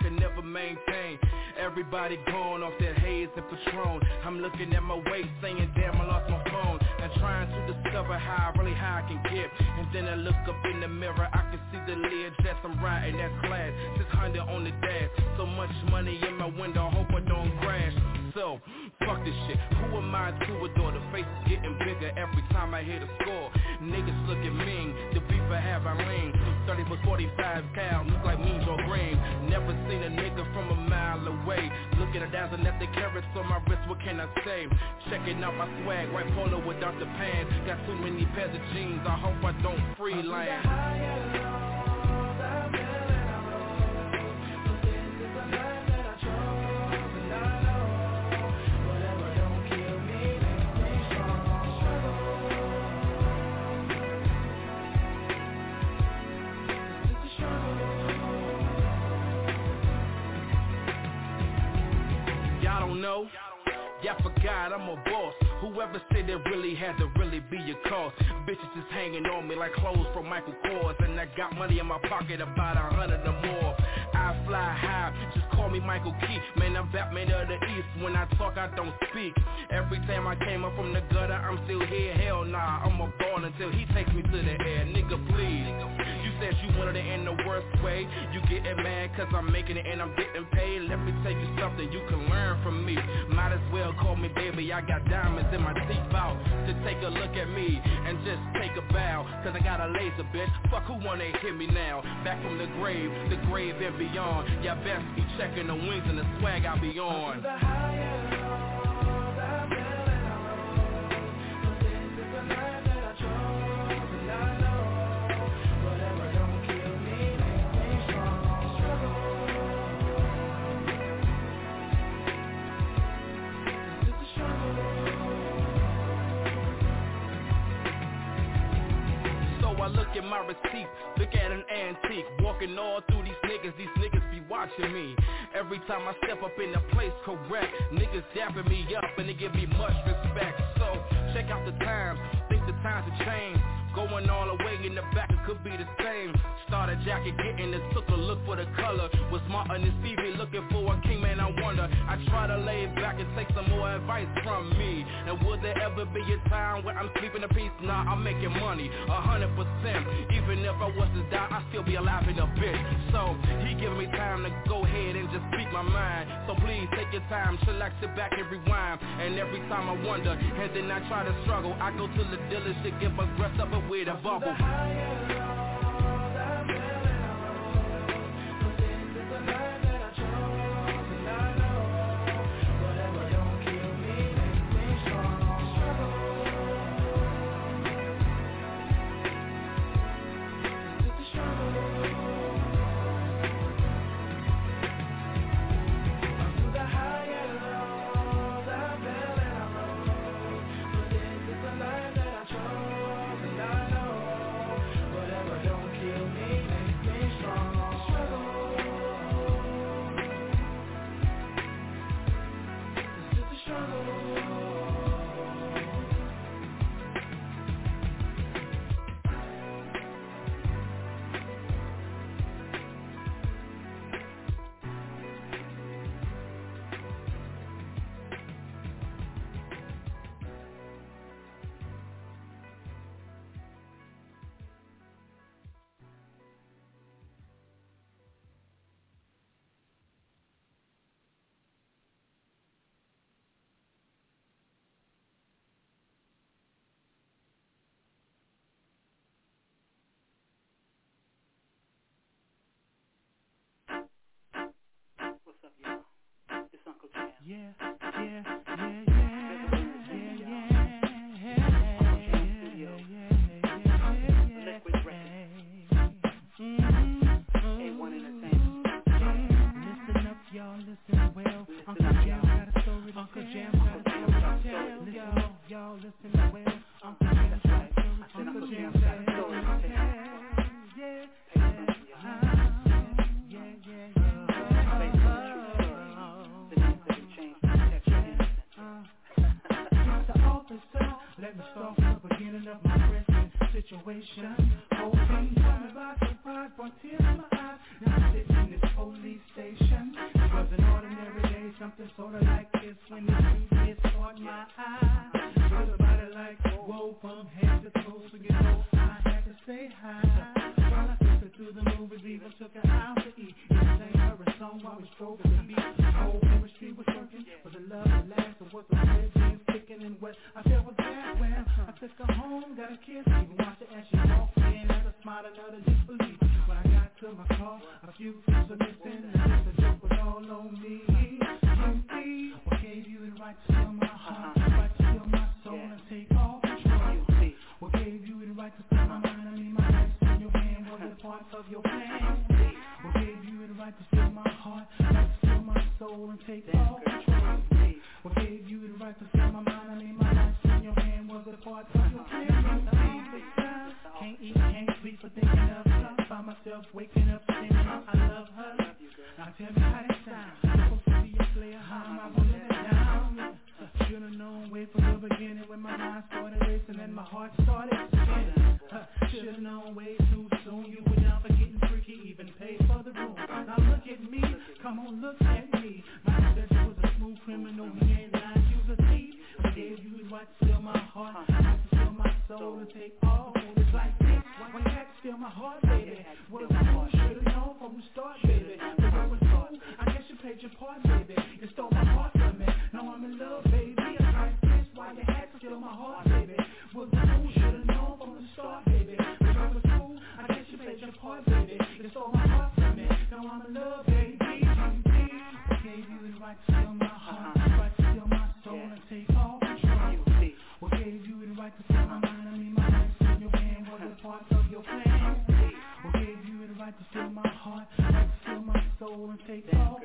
Could never maintain. Everybody gone off that haze and Patron. I'm looking at my waist, saying damn I lost my phone. And trying to discover how really high I can get. And then I look up in the mirror, I can see the lid dress I'm riding that class. 600 on the dash, so much money in my window, hope fuck this shit. Who am I to adore? The face is getting bigger every time I hit a score. Niggas looking mean, the beef I have I lean. 30 for 45 cal, look like mean Joe Greene. Never seen a nigga from a mile away. Looking at dazzling at the carats on my wrist, what can I say? Checking out my swag, white polo without the pants. Got too many pairs of jeans, I hope I don't freelance. Y'all know? Y'all forgot I'm a boss. Whoever said it really had to really be a cost. Bitches just hanging on me like clothes from Michael Kors. And I got money in my pocket about a hundred or more. I fly high, just call me Michael Key. Man, I'm Batman of the East. When I talk, I don't speak. Every time I came up from the gutter, I'm still here. Hell nah, I'm a ball until he takes me to the air. Nigga, please. You said you wanted it in the worst way. You getting mad cause I'm making it and I'm getting paid. Let me tell you something you can learn from me. Might as well call me baby. I got diamonds in my seatbelt to take a look at me and just take a bow. Cause I got a laser, bitch. Fuck who wanna hit me now? Back from the grave, the grave and beyond. Y'all best be checking the wings and the swag I be on. Look at an antique Walking all through these niggas, these niggas be watching me. Every time I step up in the place correct Niggas dapping me up and they give me much respect. So check out the times, think the times have changed Going all the way in the back, it could be the same. Started jacket, getting it, took a look for the color. Was Martin and Stevie looking for a king, man, I wonder. I try to lay back and take some more advice from me. And would there ever be a time where I'm sleeping in peace? Nah, I'm making money, a hundred percent. Even if I was to die, I'd still be alive in a bit. So, he giving me time to go ahead and just speak my mind. So please take your time, chillax, sit back and rewind. And every time I wonder, and then I try to struggle. I go to the dealership, get my dressed up and with a bubble yeah, yeah, Should've known way too soon you were down for getting freaky, even paid for the room. Now look at me, come on, look at me. My said was a smooth criminal, he ain't lying, you was a thief. I gave you the right steal my heart, right to steal my soul and take all. It's like this, had to steal my heart, baby. What you should've known from the start, baby. But I was I guess you played your part, baby. You stole my heart from me. Now I'm in love, baby. It's like this, why you had to steal my heart, baby. Start, baby. But I was cool, I guess you played your part, baby. You stole my heart from me. Now I'm in love, baby. I gave you the right to steal my heart, right to steal my soul and take all control. What gave you the right to steal my mind? I mean, my life in your hand was a part of your plan. What gave you the right to steal my heart, right to steal my soul and take all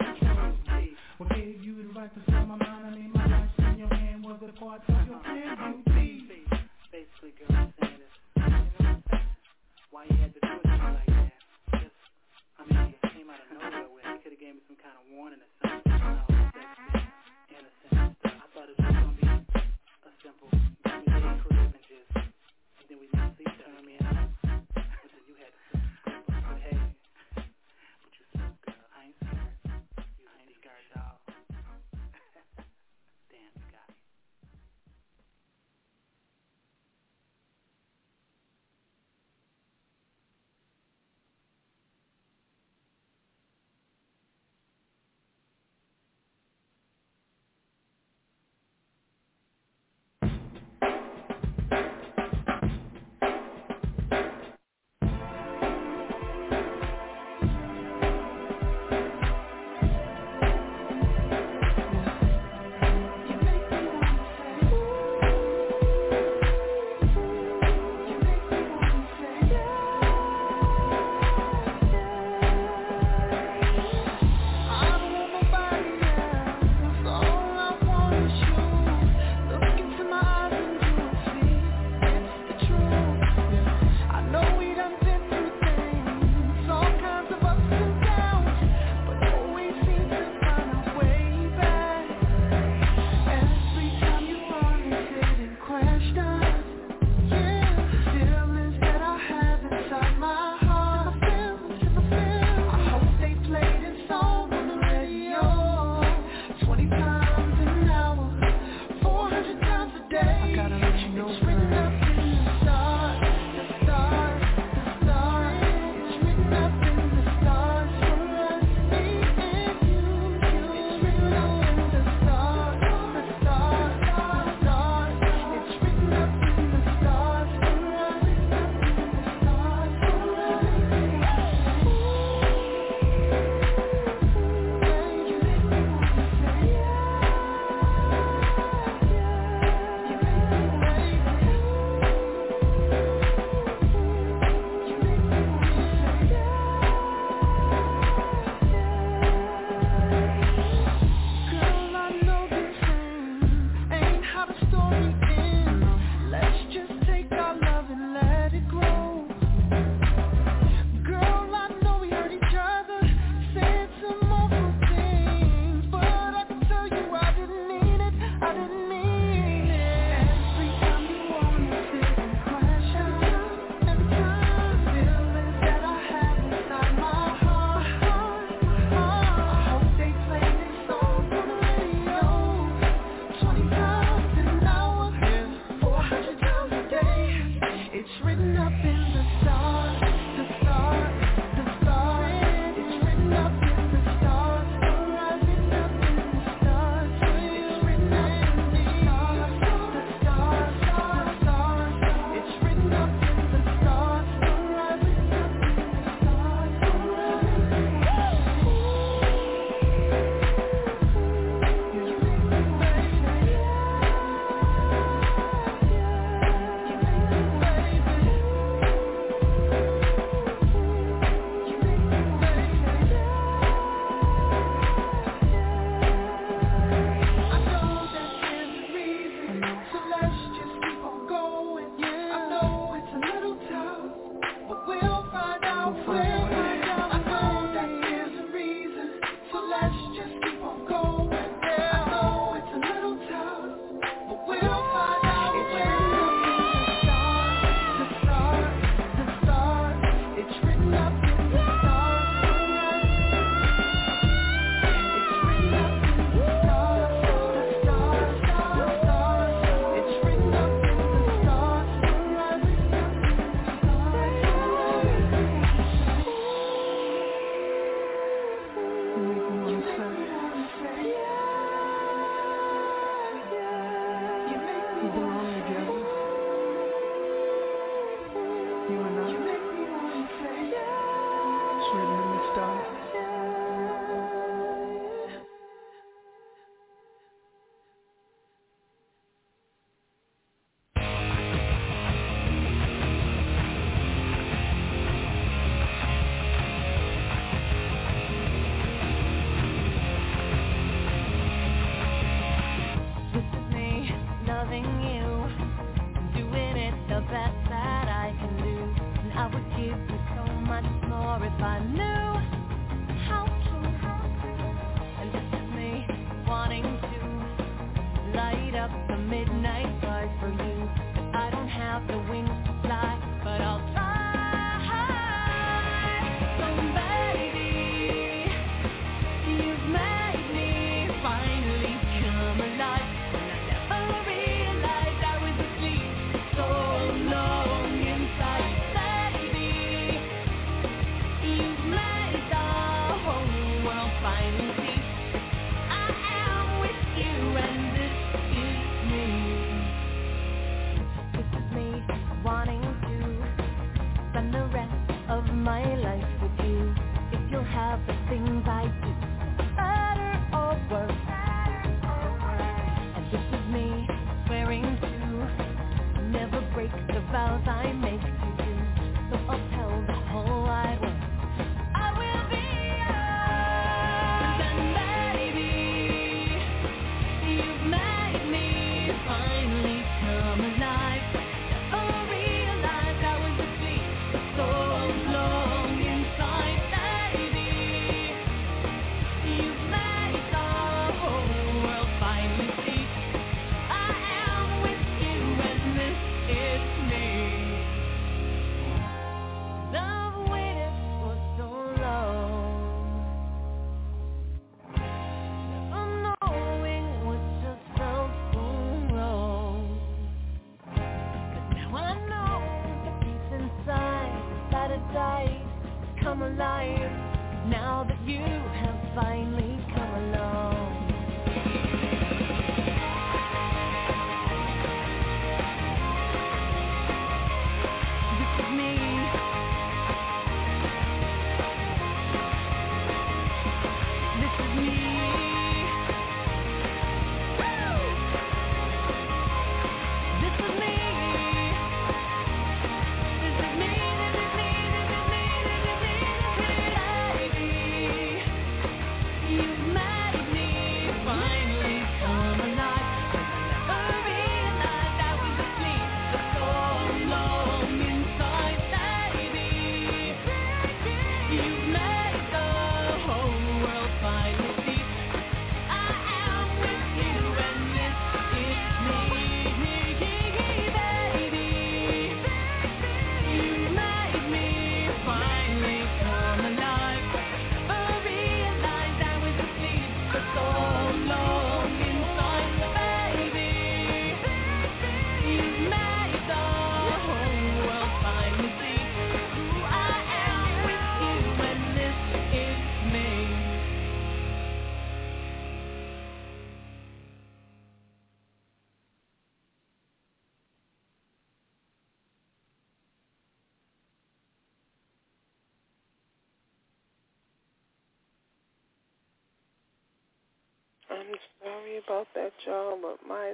I'm sorry about that, y'all, but my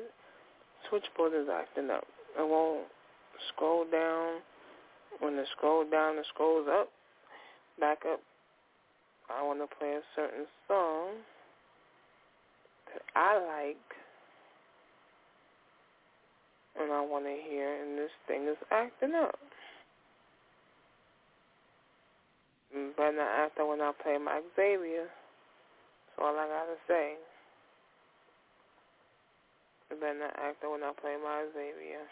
switchboard is acting up. It won't scroll down. When it scroll down, it scrolls up, back up. I want to play a certain song that I like, and I want to hear, and this thing is acting up. But not after when I play my Xavier. That's all I gotta say. You better not act when I play my Xavier.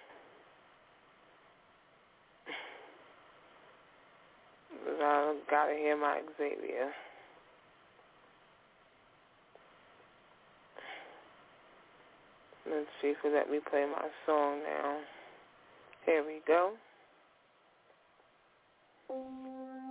Because I gotta hear my Xavier. Let's see if let me play my song now. Here we go. Ooh.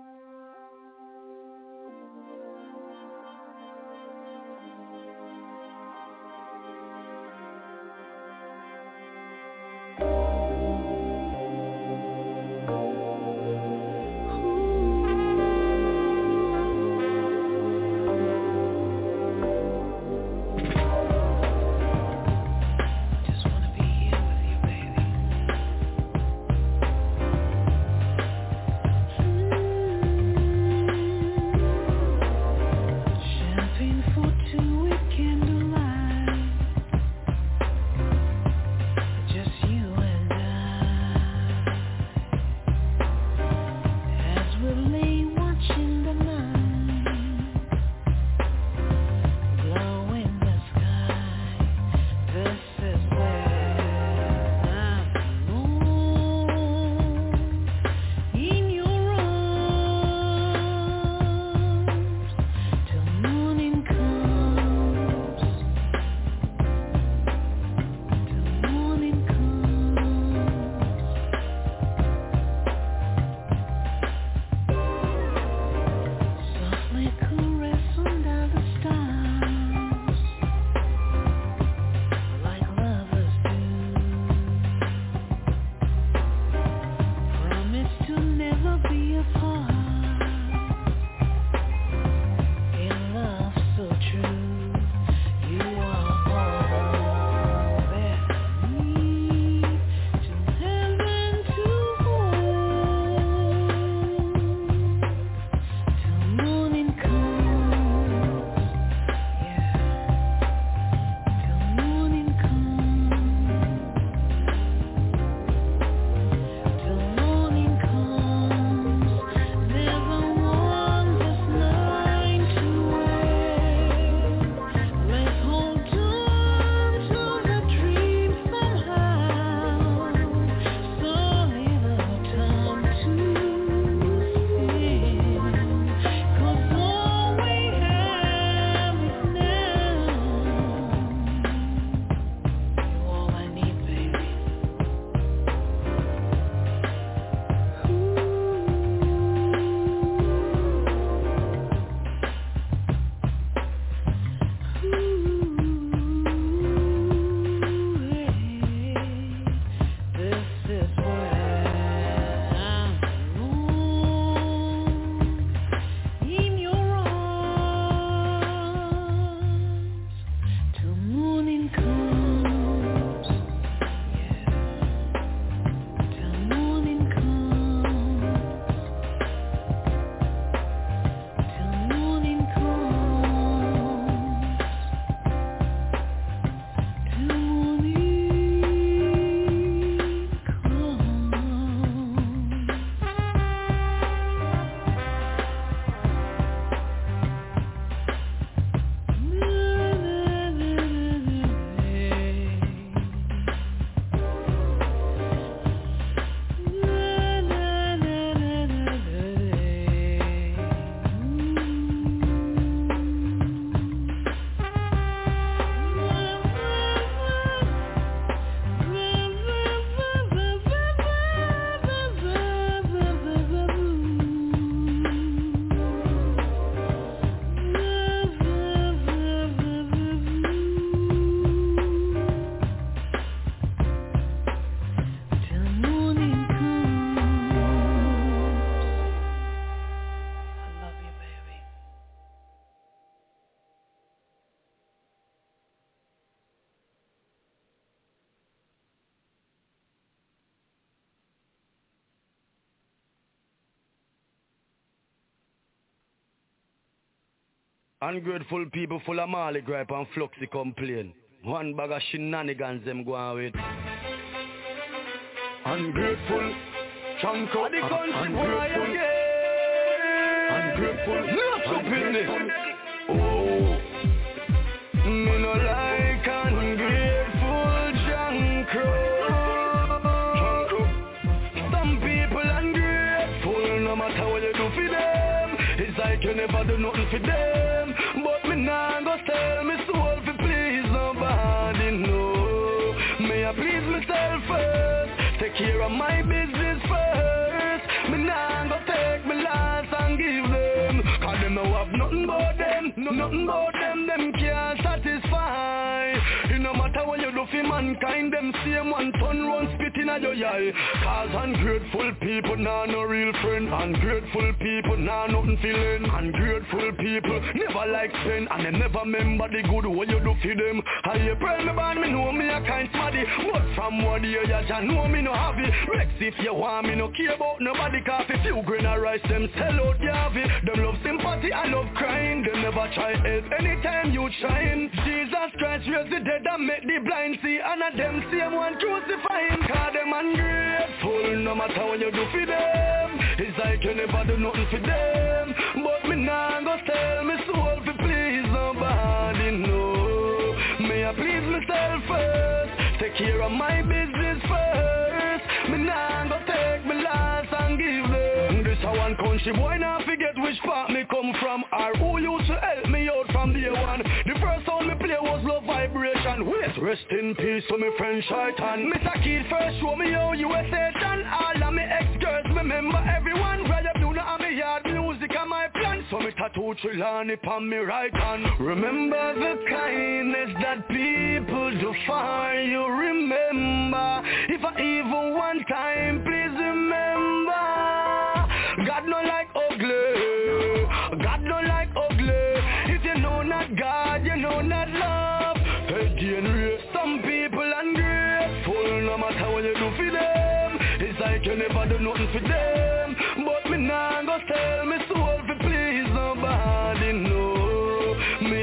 Ungrateful people full of Marley gripe and fluxy complain. One bag of shenanigans them go on with. Ungrateful, chunk of the country boy again. Ungrateful, Not stupidness. Oh, Me no like ungrateful jankro. Some people ungrateful, no matter what you do for them. It's like you never do nothing for them. No but them, them can't satisfy. It no matter what you do for mankind, them same one ton run spit in a your eye. Cause ungrateful people nah no real friend. Ungrateful people nah nothing feeling. Ungrateful people never like spend and they never remember the good what you do for them. I pray me born, me know me a kind smarty. But from what year you just know me no have it. Rex if you want me no care about nobody coffee. Few grain of rice them sell out the have. Them love sympathy, I love crying. Them never try help anytime you shine. Jesus Christ raise the dead and make the blind see. And a them same one crucify him. Cause them ungrateful no matter what you do for them. It's like you never do nothing for them. But me nah go sell me soul for please nobody, no. May I please myself first. Care of my business first. Me nah go take me last and give them. This a one country boy now forget which part me come from or who used to help me out from day one. The first song me play was Love Vibration. Wait, rest in peace to me friend Shaitan. Mr. Kid first show me how you a Satan. All of me ex-girls remember everyone. Tattoo Trelawney upon me right hand. Remember the kindness that people do for you. Remember, if I even one time, please remember. God no like ugly. God no like ugly. If you know not God, you know not love. Again, some people ungrateful. No matter what you do for them, it's like you never do nothing for them. But me nah go sell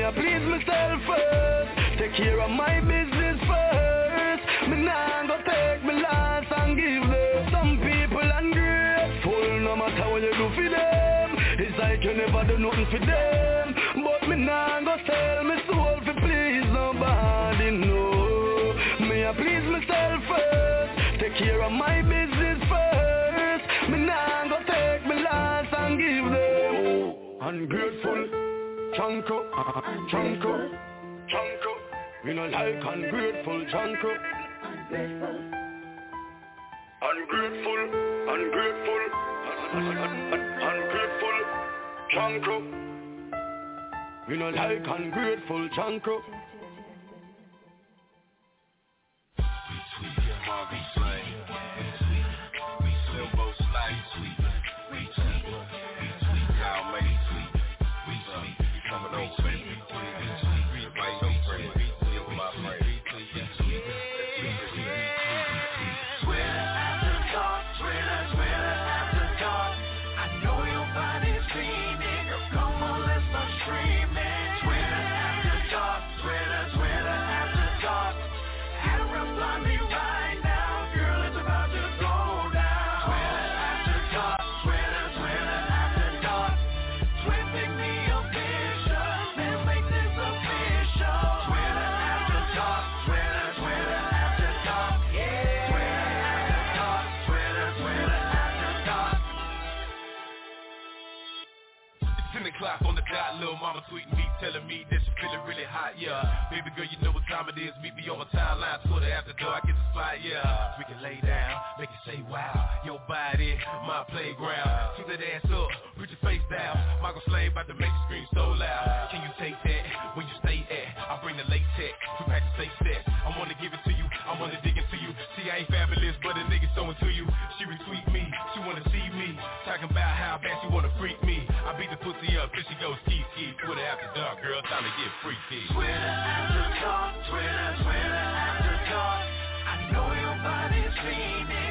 I please myself first. Take care of my business first. Me nah go take me last and give them. Some people ungrateful. No matter what you do for them, it's like you never do nothing for them. But me nah go sell me soul for please nobody, no. Me I please myself first. Take care of my business first. Me nah go take me last and give them. Ungrateful, Chanko, Chanko, Chanko. We no like ungrateful Chanko. Ungrateful, ungrateful, ungrateful, ungrateful Chanko. We no like ungrateful Chanko. telling me that she feeling really hot, yeah. Baby girl, you know what time it is. Meet me on my timeline, Twitter after dark, I get the spot, yeah. We can lay down, make it say wow Your body, my playground. Keep that ass up, put your face down. Michael Slade about to make you scream so loud. Can you take that where you stay at? I bring the latex, you pack the safe set I wanna give it to you, I wanna dig into you. See, I ain't fabulous, but a nigga so to you. She retweet me, she wanna see me. Talking about how bad she wanna up, cause she goes ski. Twitter after dark, girl, time to get freaky. Twitter after dark, Twitter, Twitter after dark. I know your body's leaning.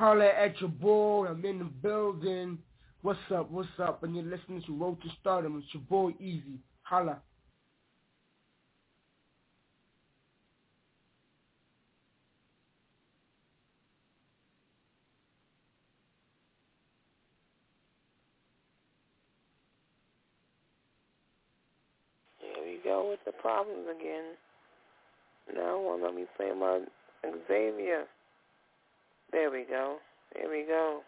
Holla at your boy. I'm in the building. What's up? What's up? And you're listening to Road to Stardom. It's your boy Easy. Holla. Here we go with the problems again. Now won't let me play my Xavier. There we go. There we go.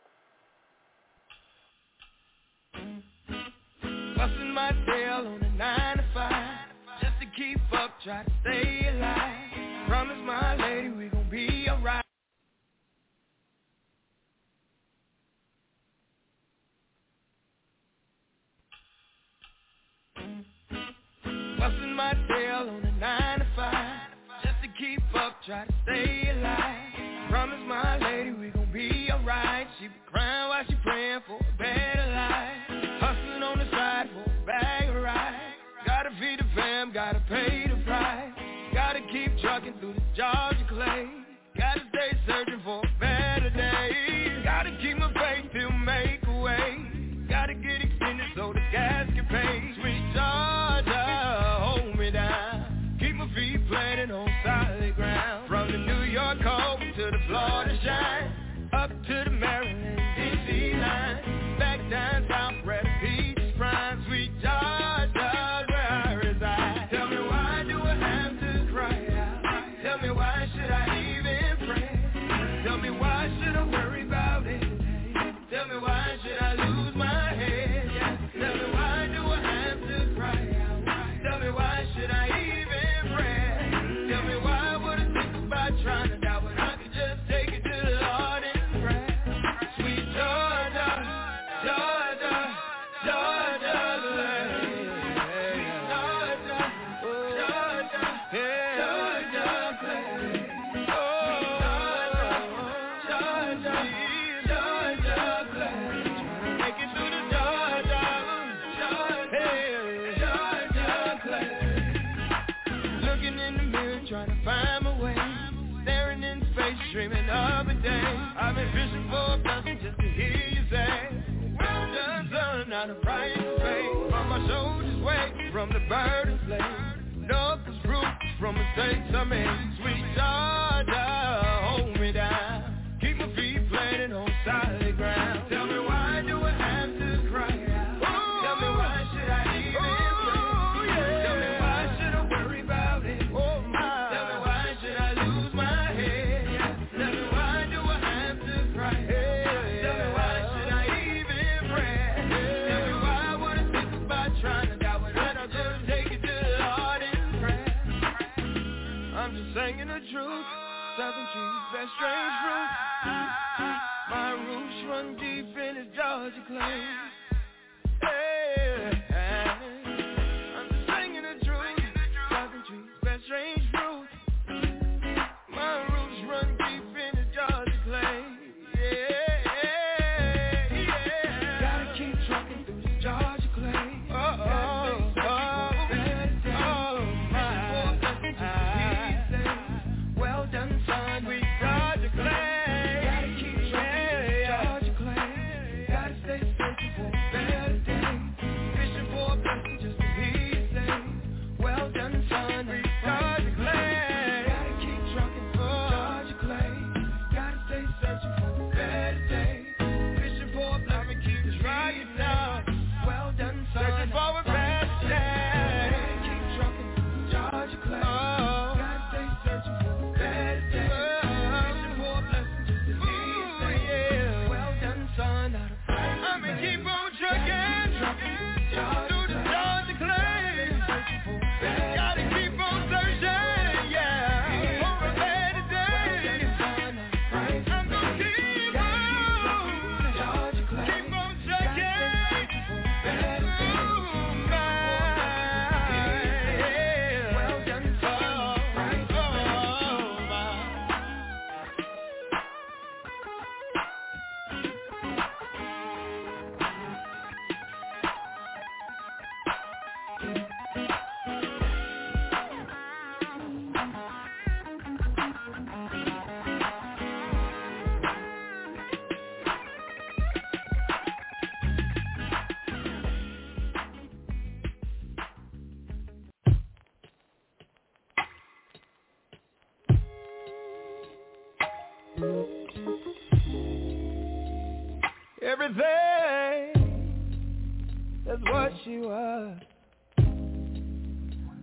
Busting my tail on a nine to five Just to keep up, try to stay alive Promise my lady we gon' be alright Busting my tail on a nine to five Just to keep up, try to stay alive Promise my lady we gon' be alright. She be crying while she praying for a better life. Hustling on the side for a bag of rice. Gotta feed the fam, gotta pay the price. Gotta keep trucking through the Georgia clay. Gotta stay searching for a better son, not a price to. On my shoulders weight from the burden slave. No, cause fruit from mistakes I made. Sweet Georgia, strange. My roots run deep in the Georgia clay. Georgia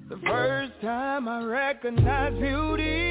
The first time I recognized beauty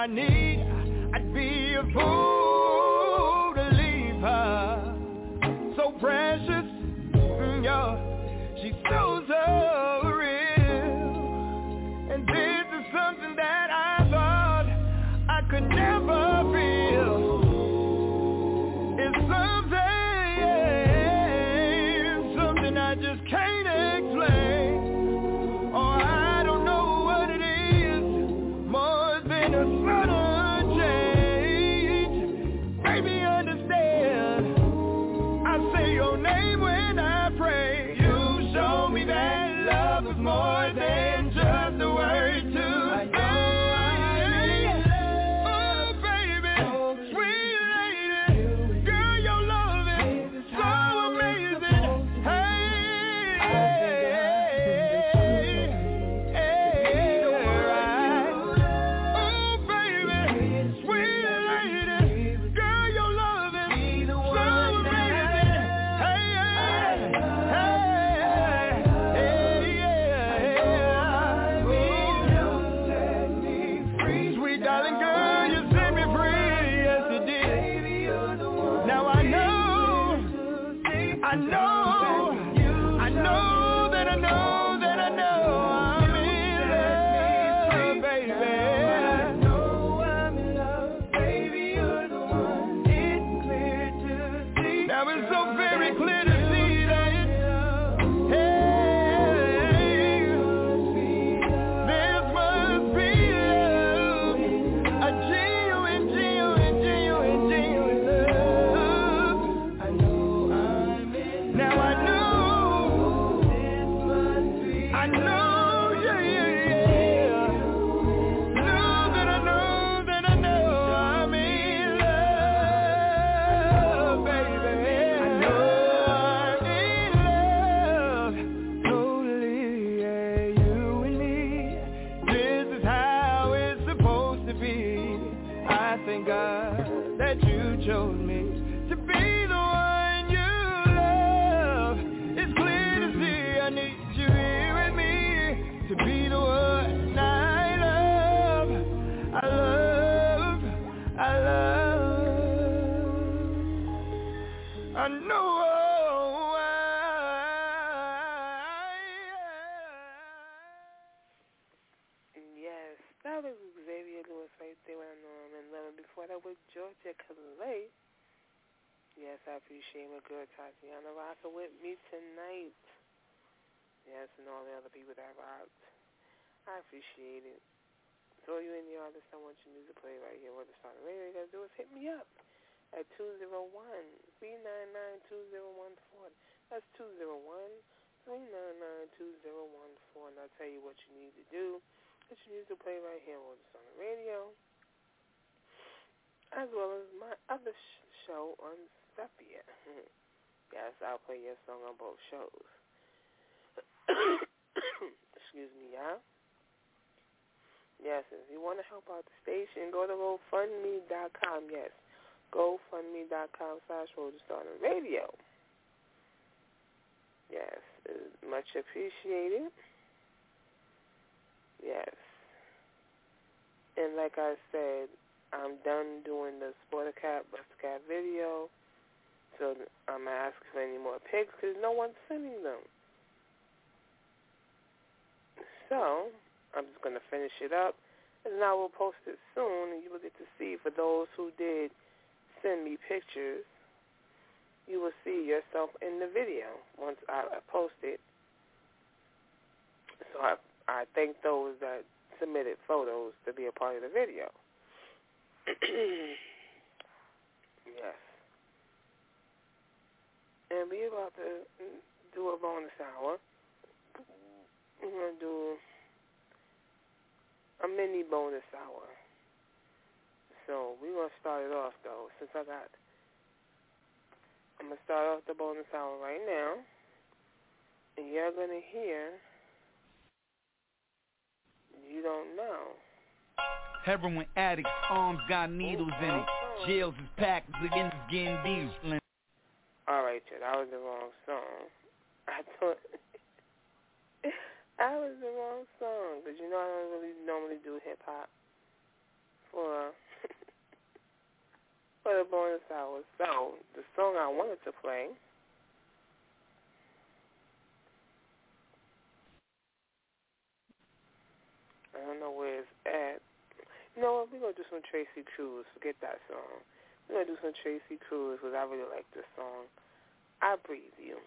I need, I'd be a fool. other people that I've robbed. I appreciate it. So you in the yard I want your music play right here. What it's on the radio you gotta do is hit me up at two zero one three nine nine two zero one four. That's two zero one three nine nine two zero one four and I'll tell you what you need to do. get your music play right here on it's on the radio. As well as my other sh- show on Sepia. yes, I'll play your song on both shows. Excuse me, y'all. Yes, if you want to help out the station, go to GoFundMe.com. Yes, GoFundMe.com slash Rolling Radio. Yes, much appreciated. Yes. And like I said, I'm done doing the Sporter Cat, Buster Cat video. So I'm going to for any more pigs because no one's sending them. So I'm just going to finish it up, and I will post it soon, and you will get to see. For those who did send me pictures, you will see yourself in the video once I, I post it. So I, I thank those that submitted photos to be a part of the video. yes. And we're about to do a bonus hour. We're going to do a mini bonus hour. So we're going to start it off, though, since I got... I'm going to start off the bonus hour right now. And you're going to hear... You don't know. Heroin addicts, arms got needles in it. Mm-hmm. Jails is packed, niggas getting deals. All right, that was the wrong song. I thought that was the wrong song because you know I don't really normally do hip hop for for the bonus hour. So the song I wanted to play. I don't know where it's at. You know what? We're to do some Tracy Cruz. Forget that song. We're to do some Tracy Cruz because I really like this song. I Breathe You.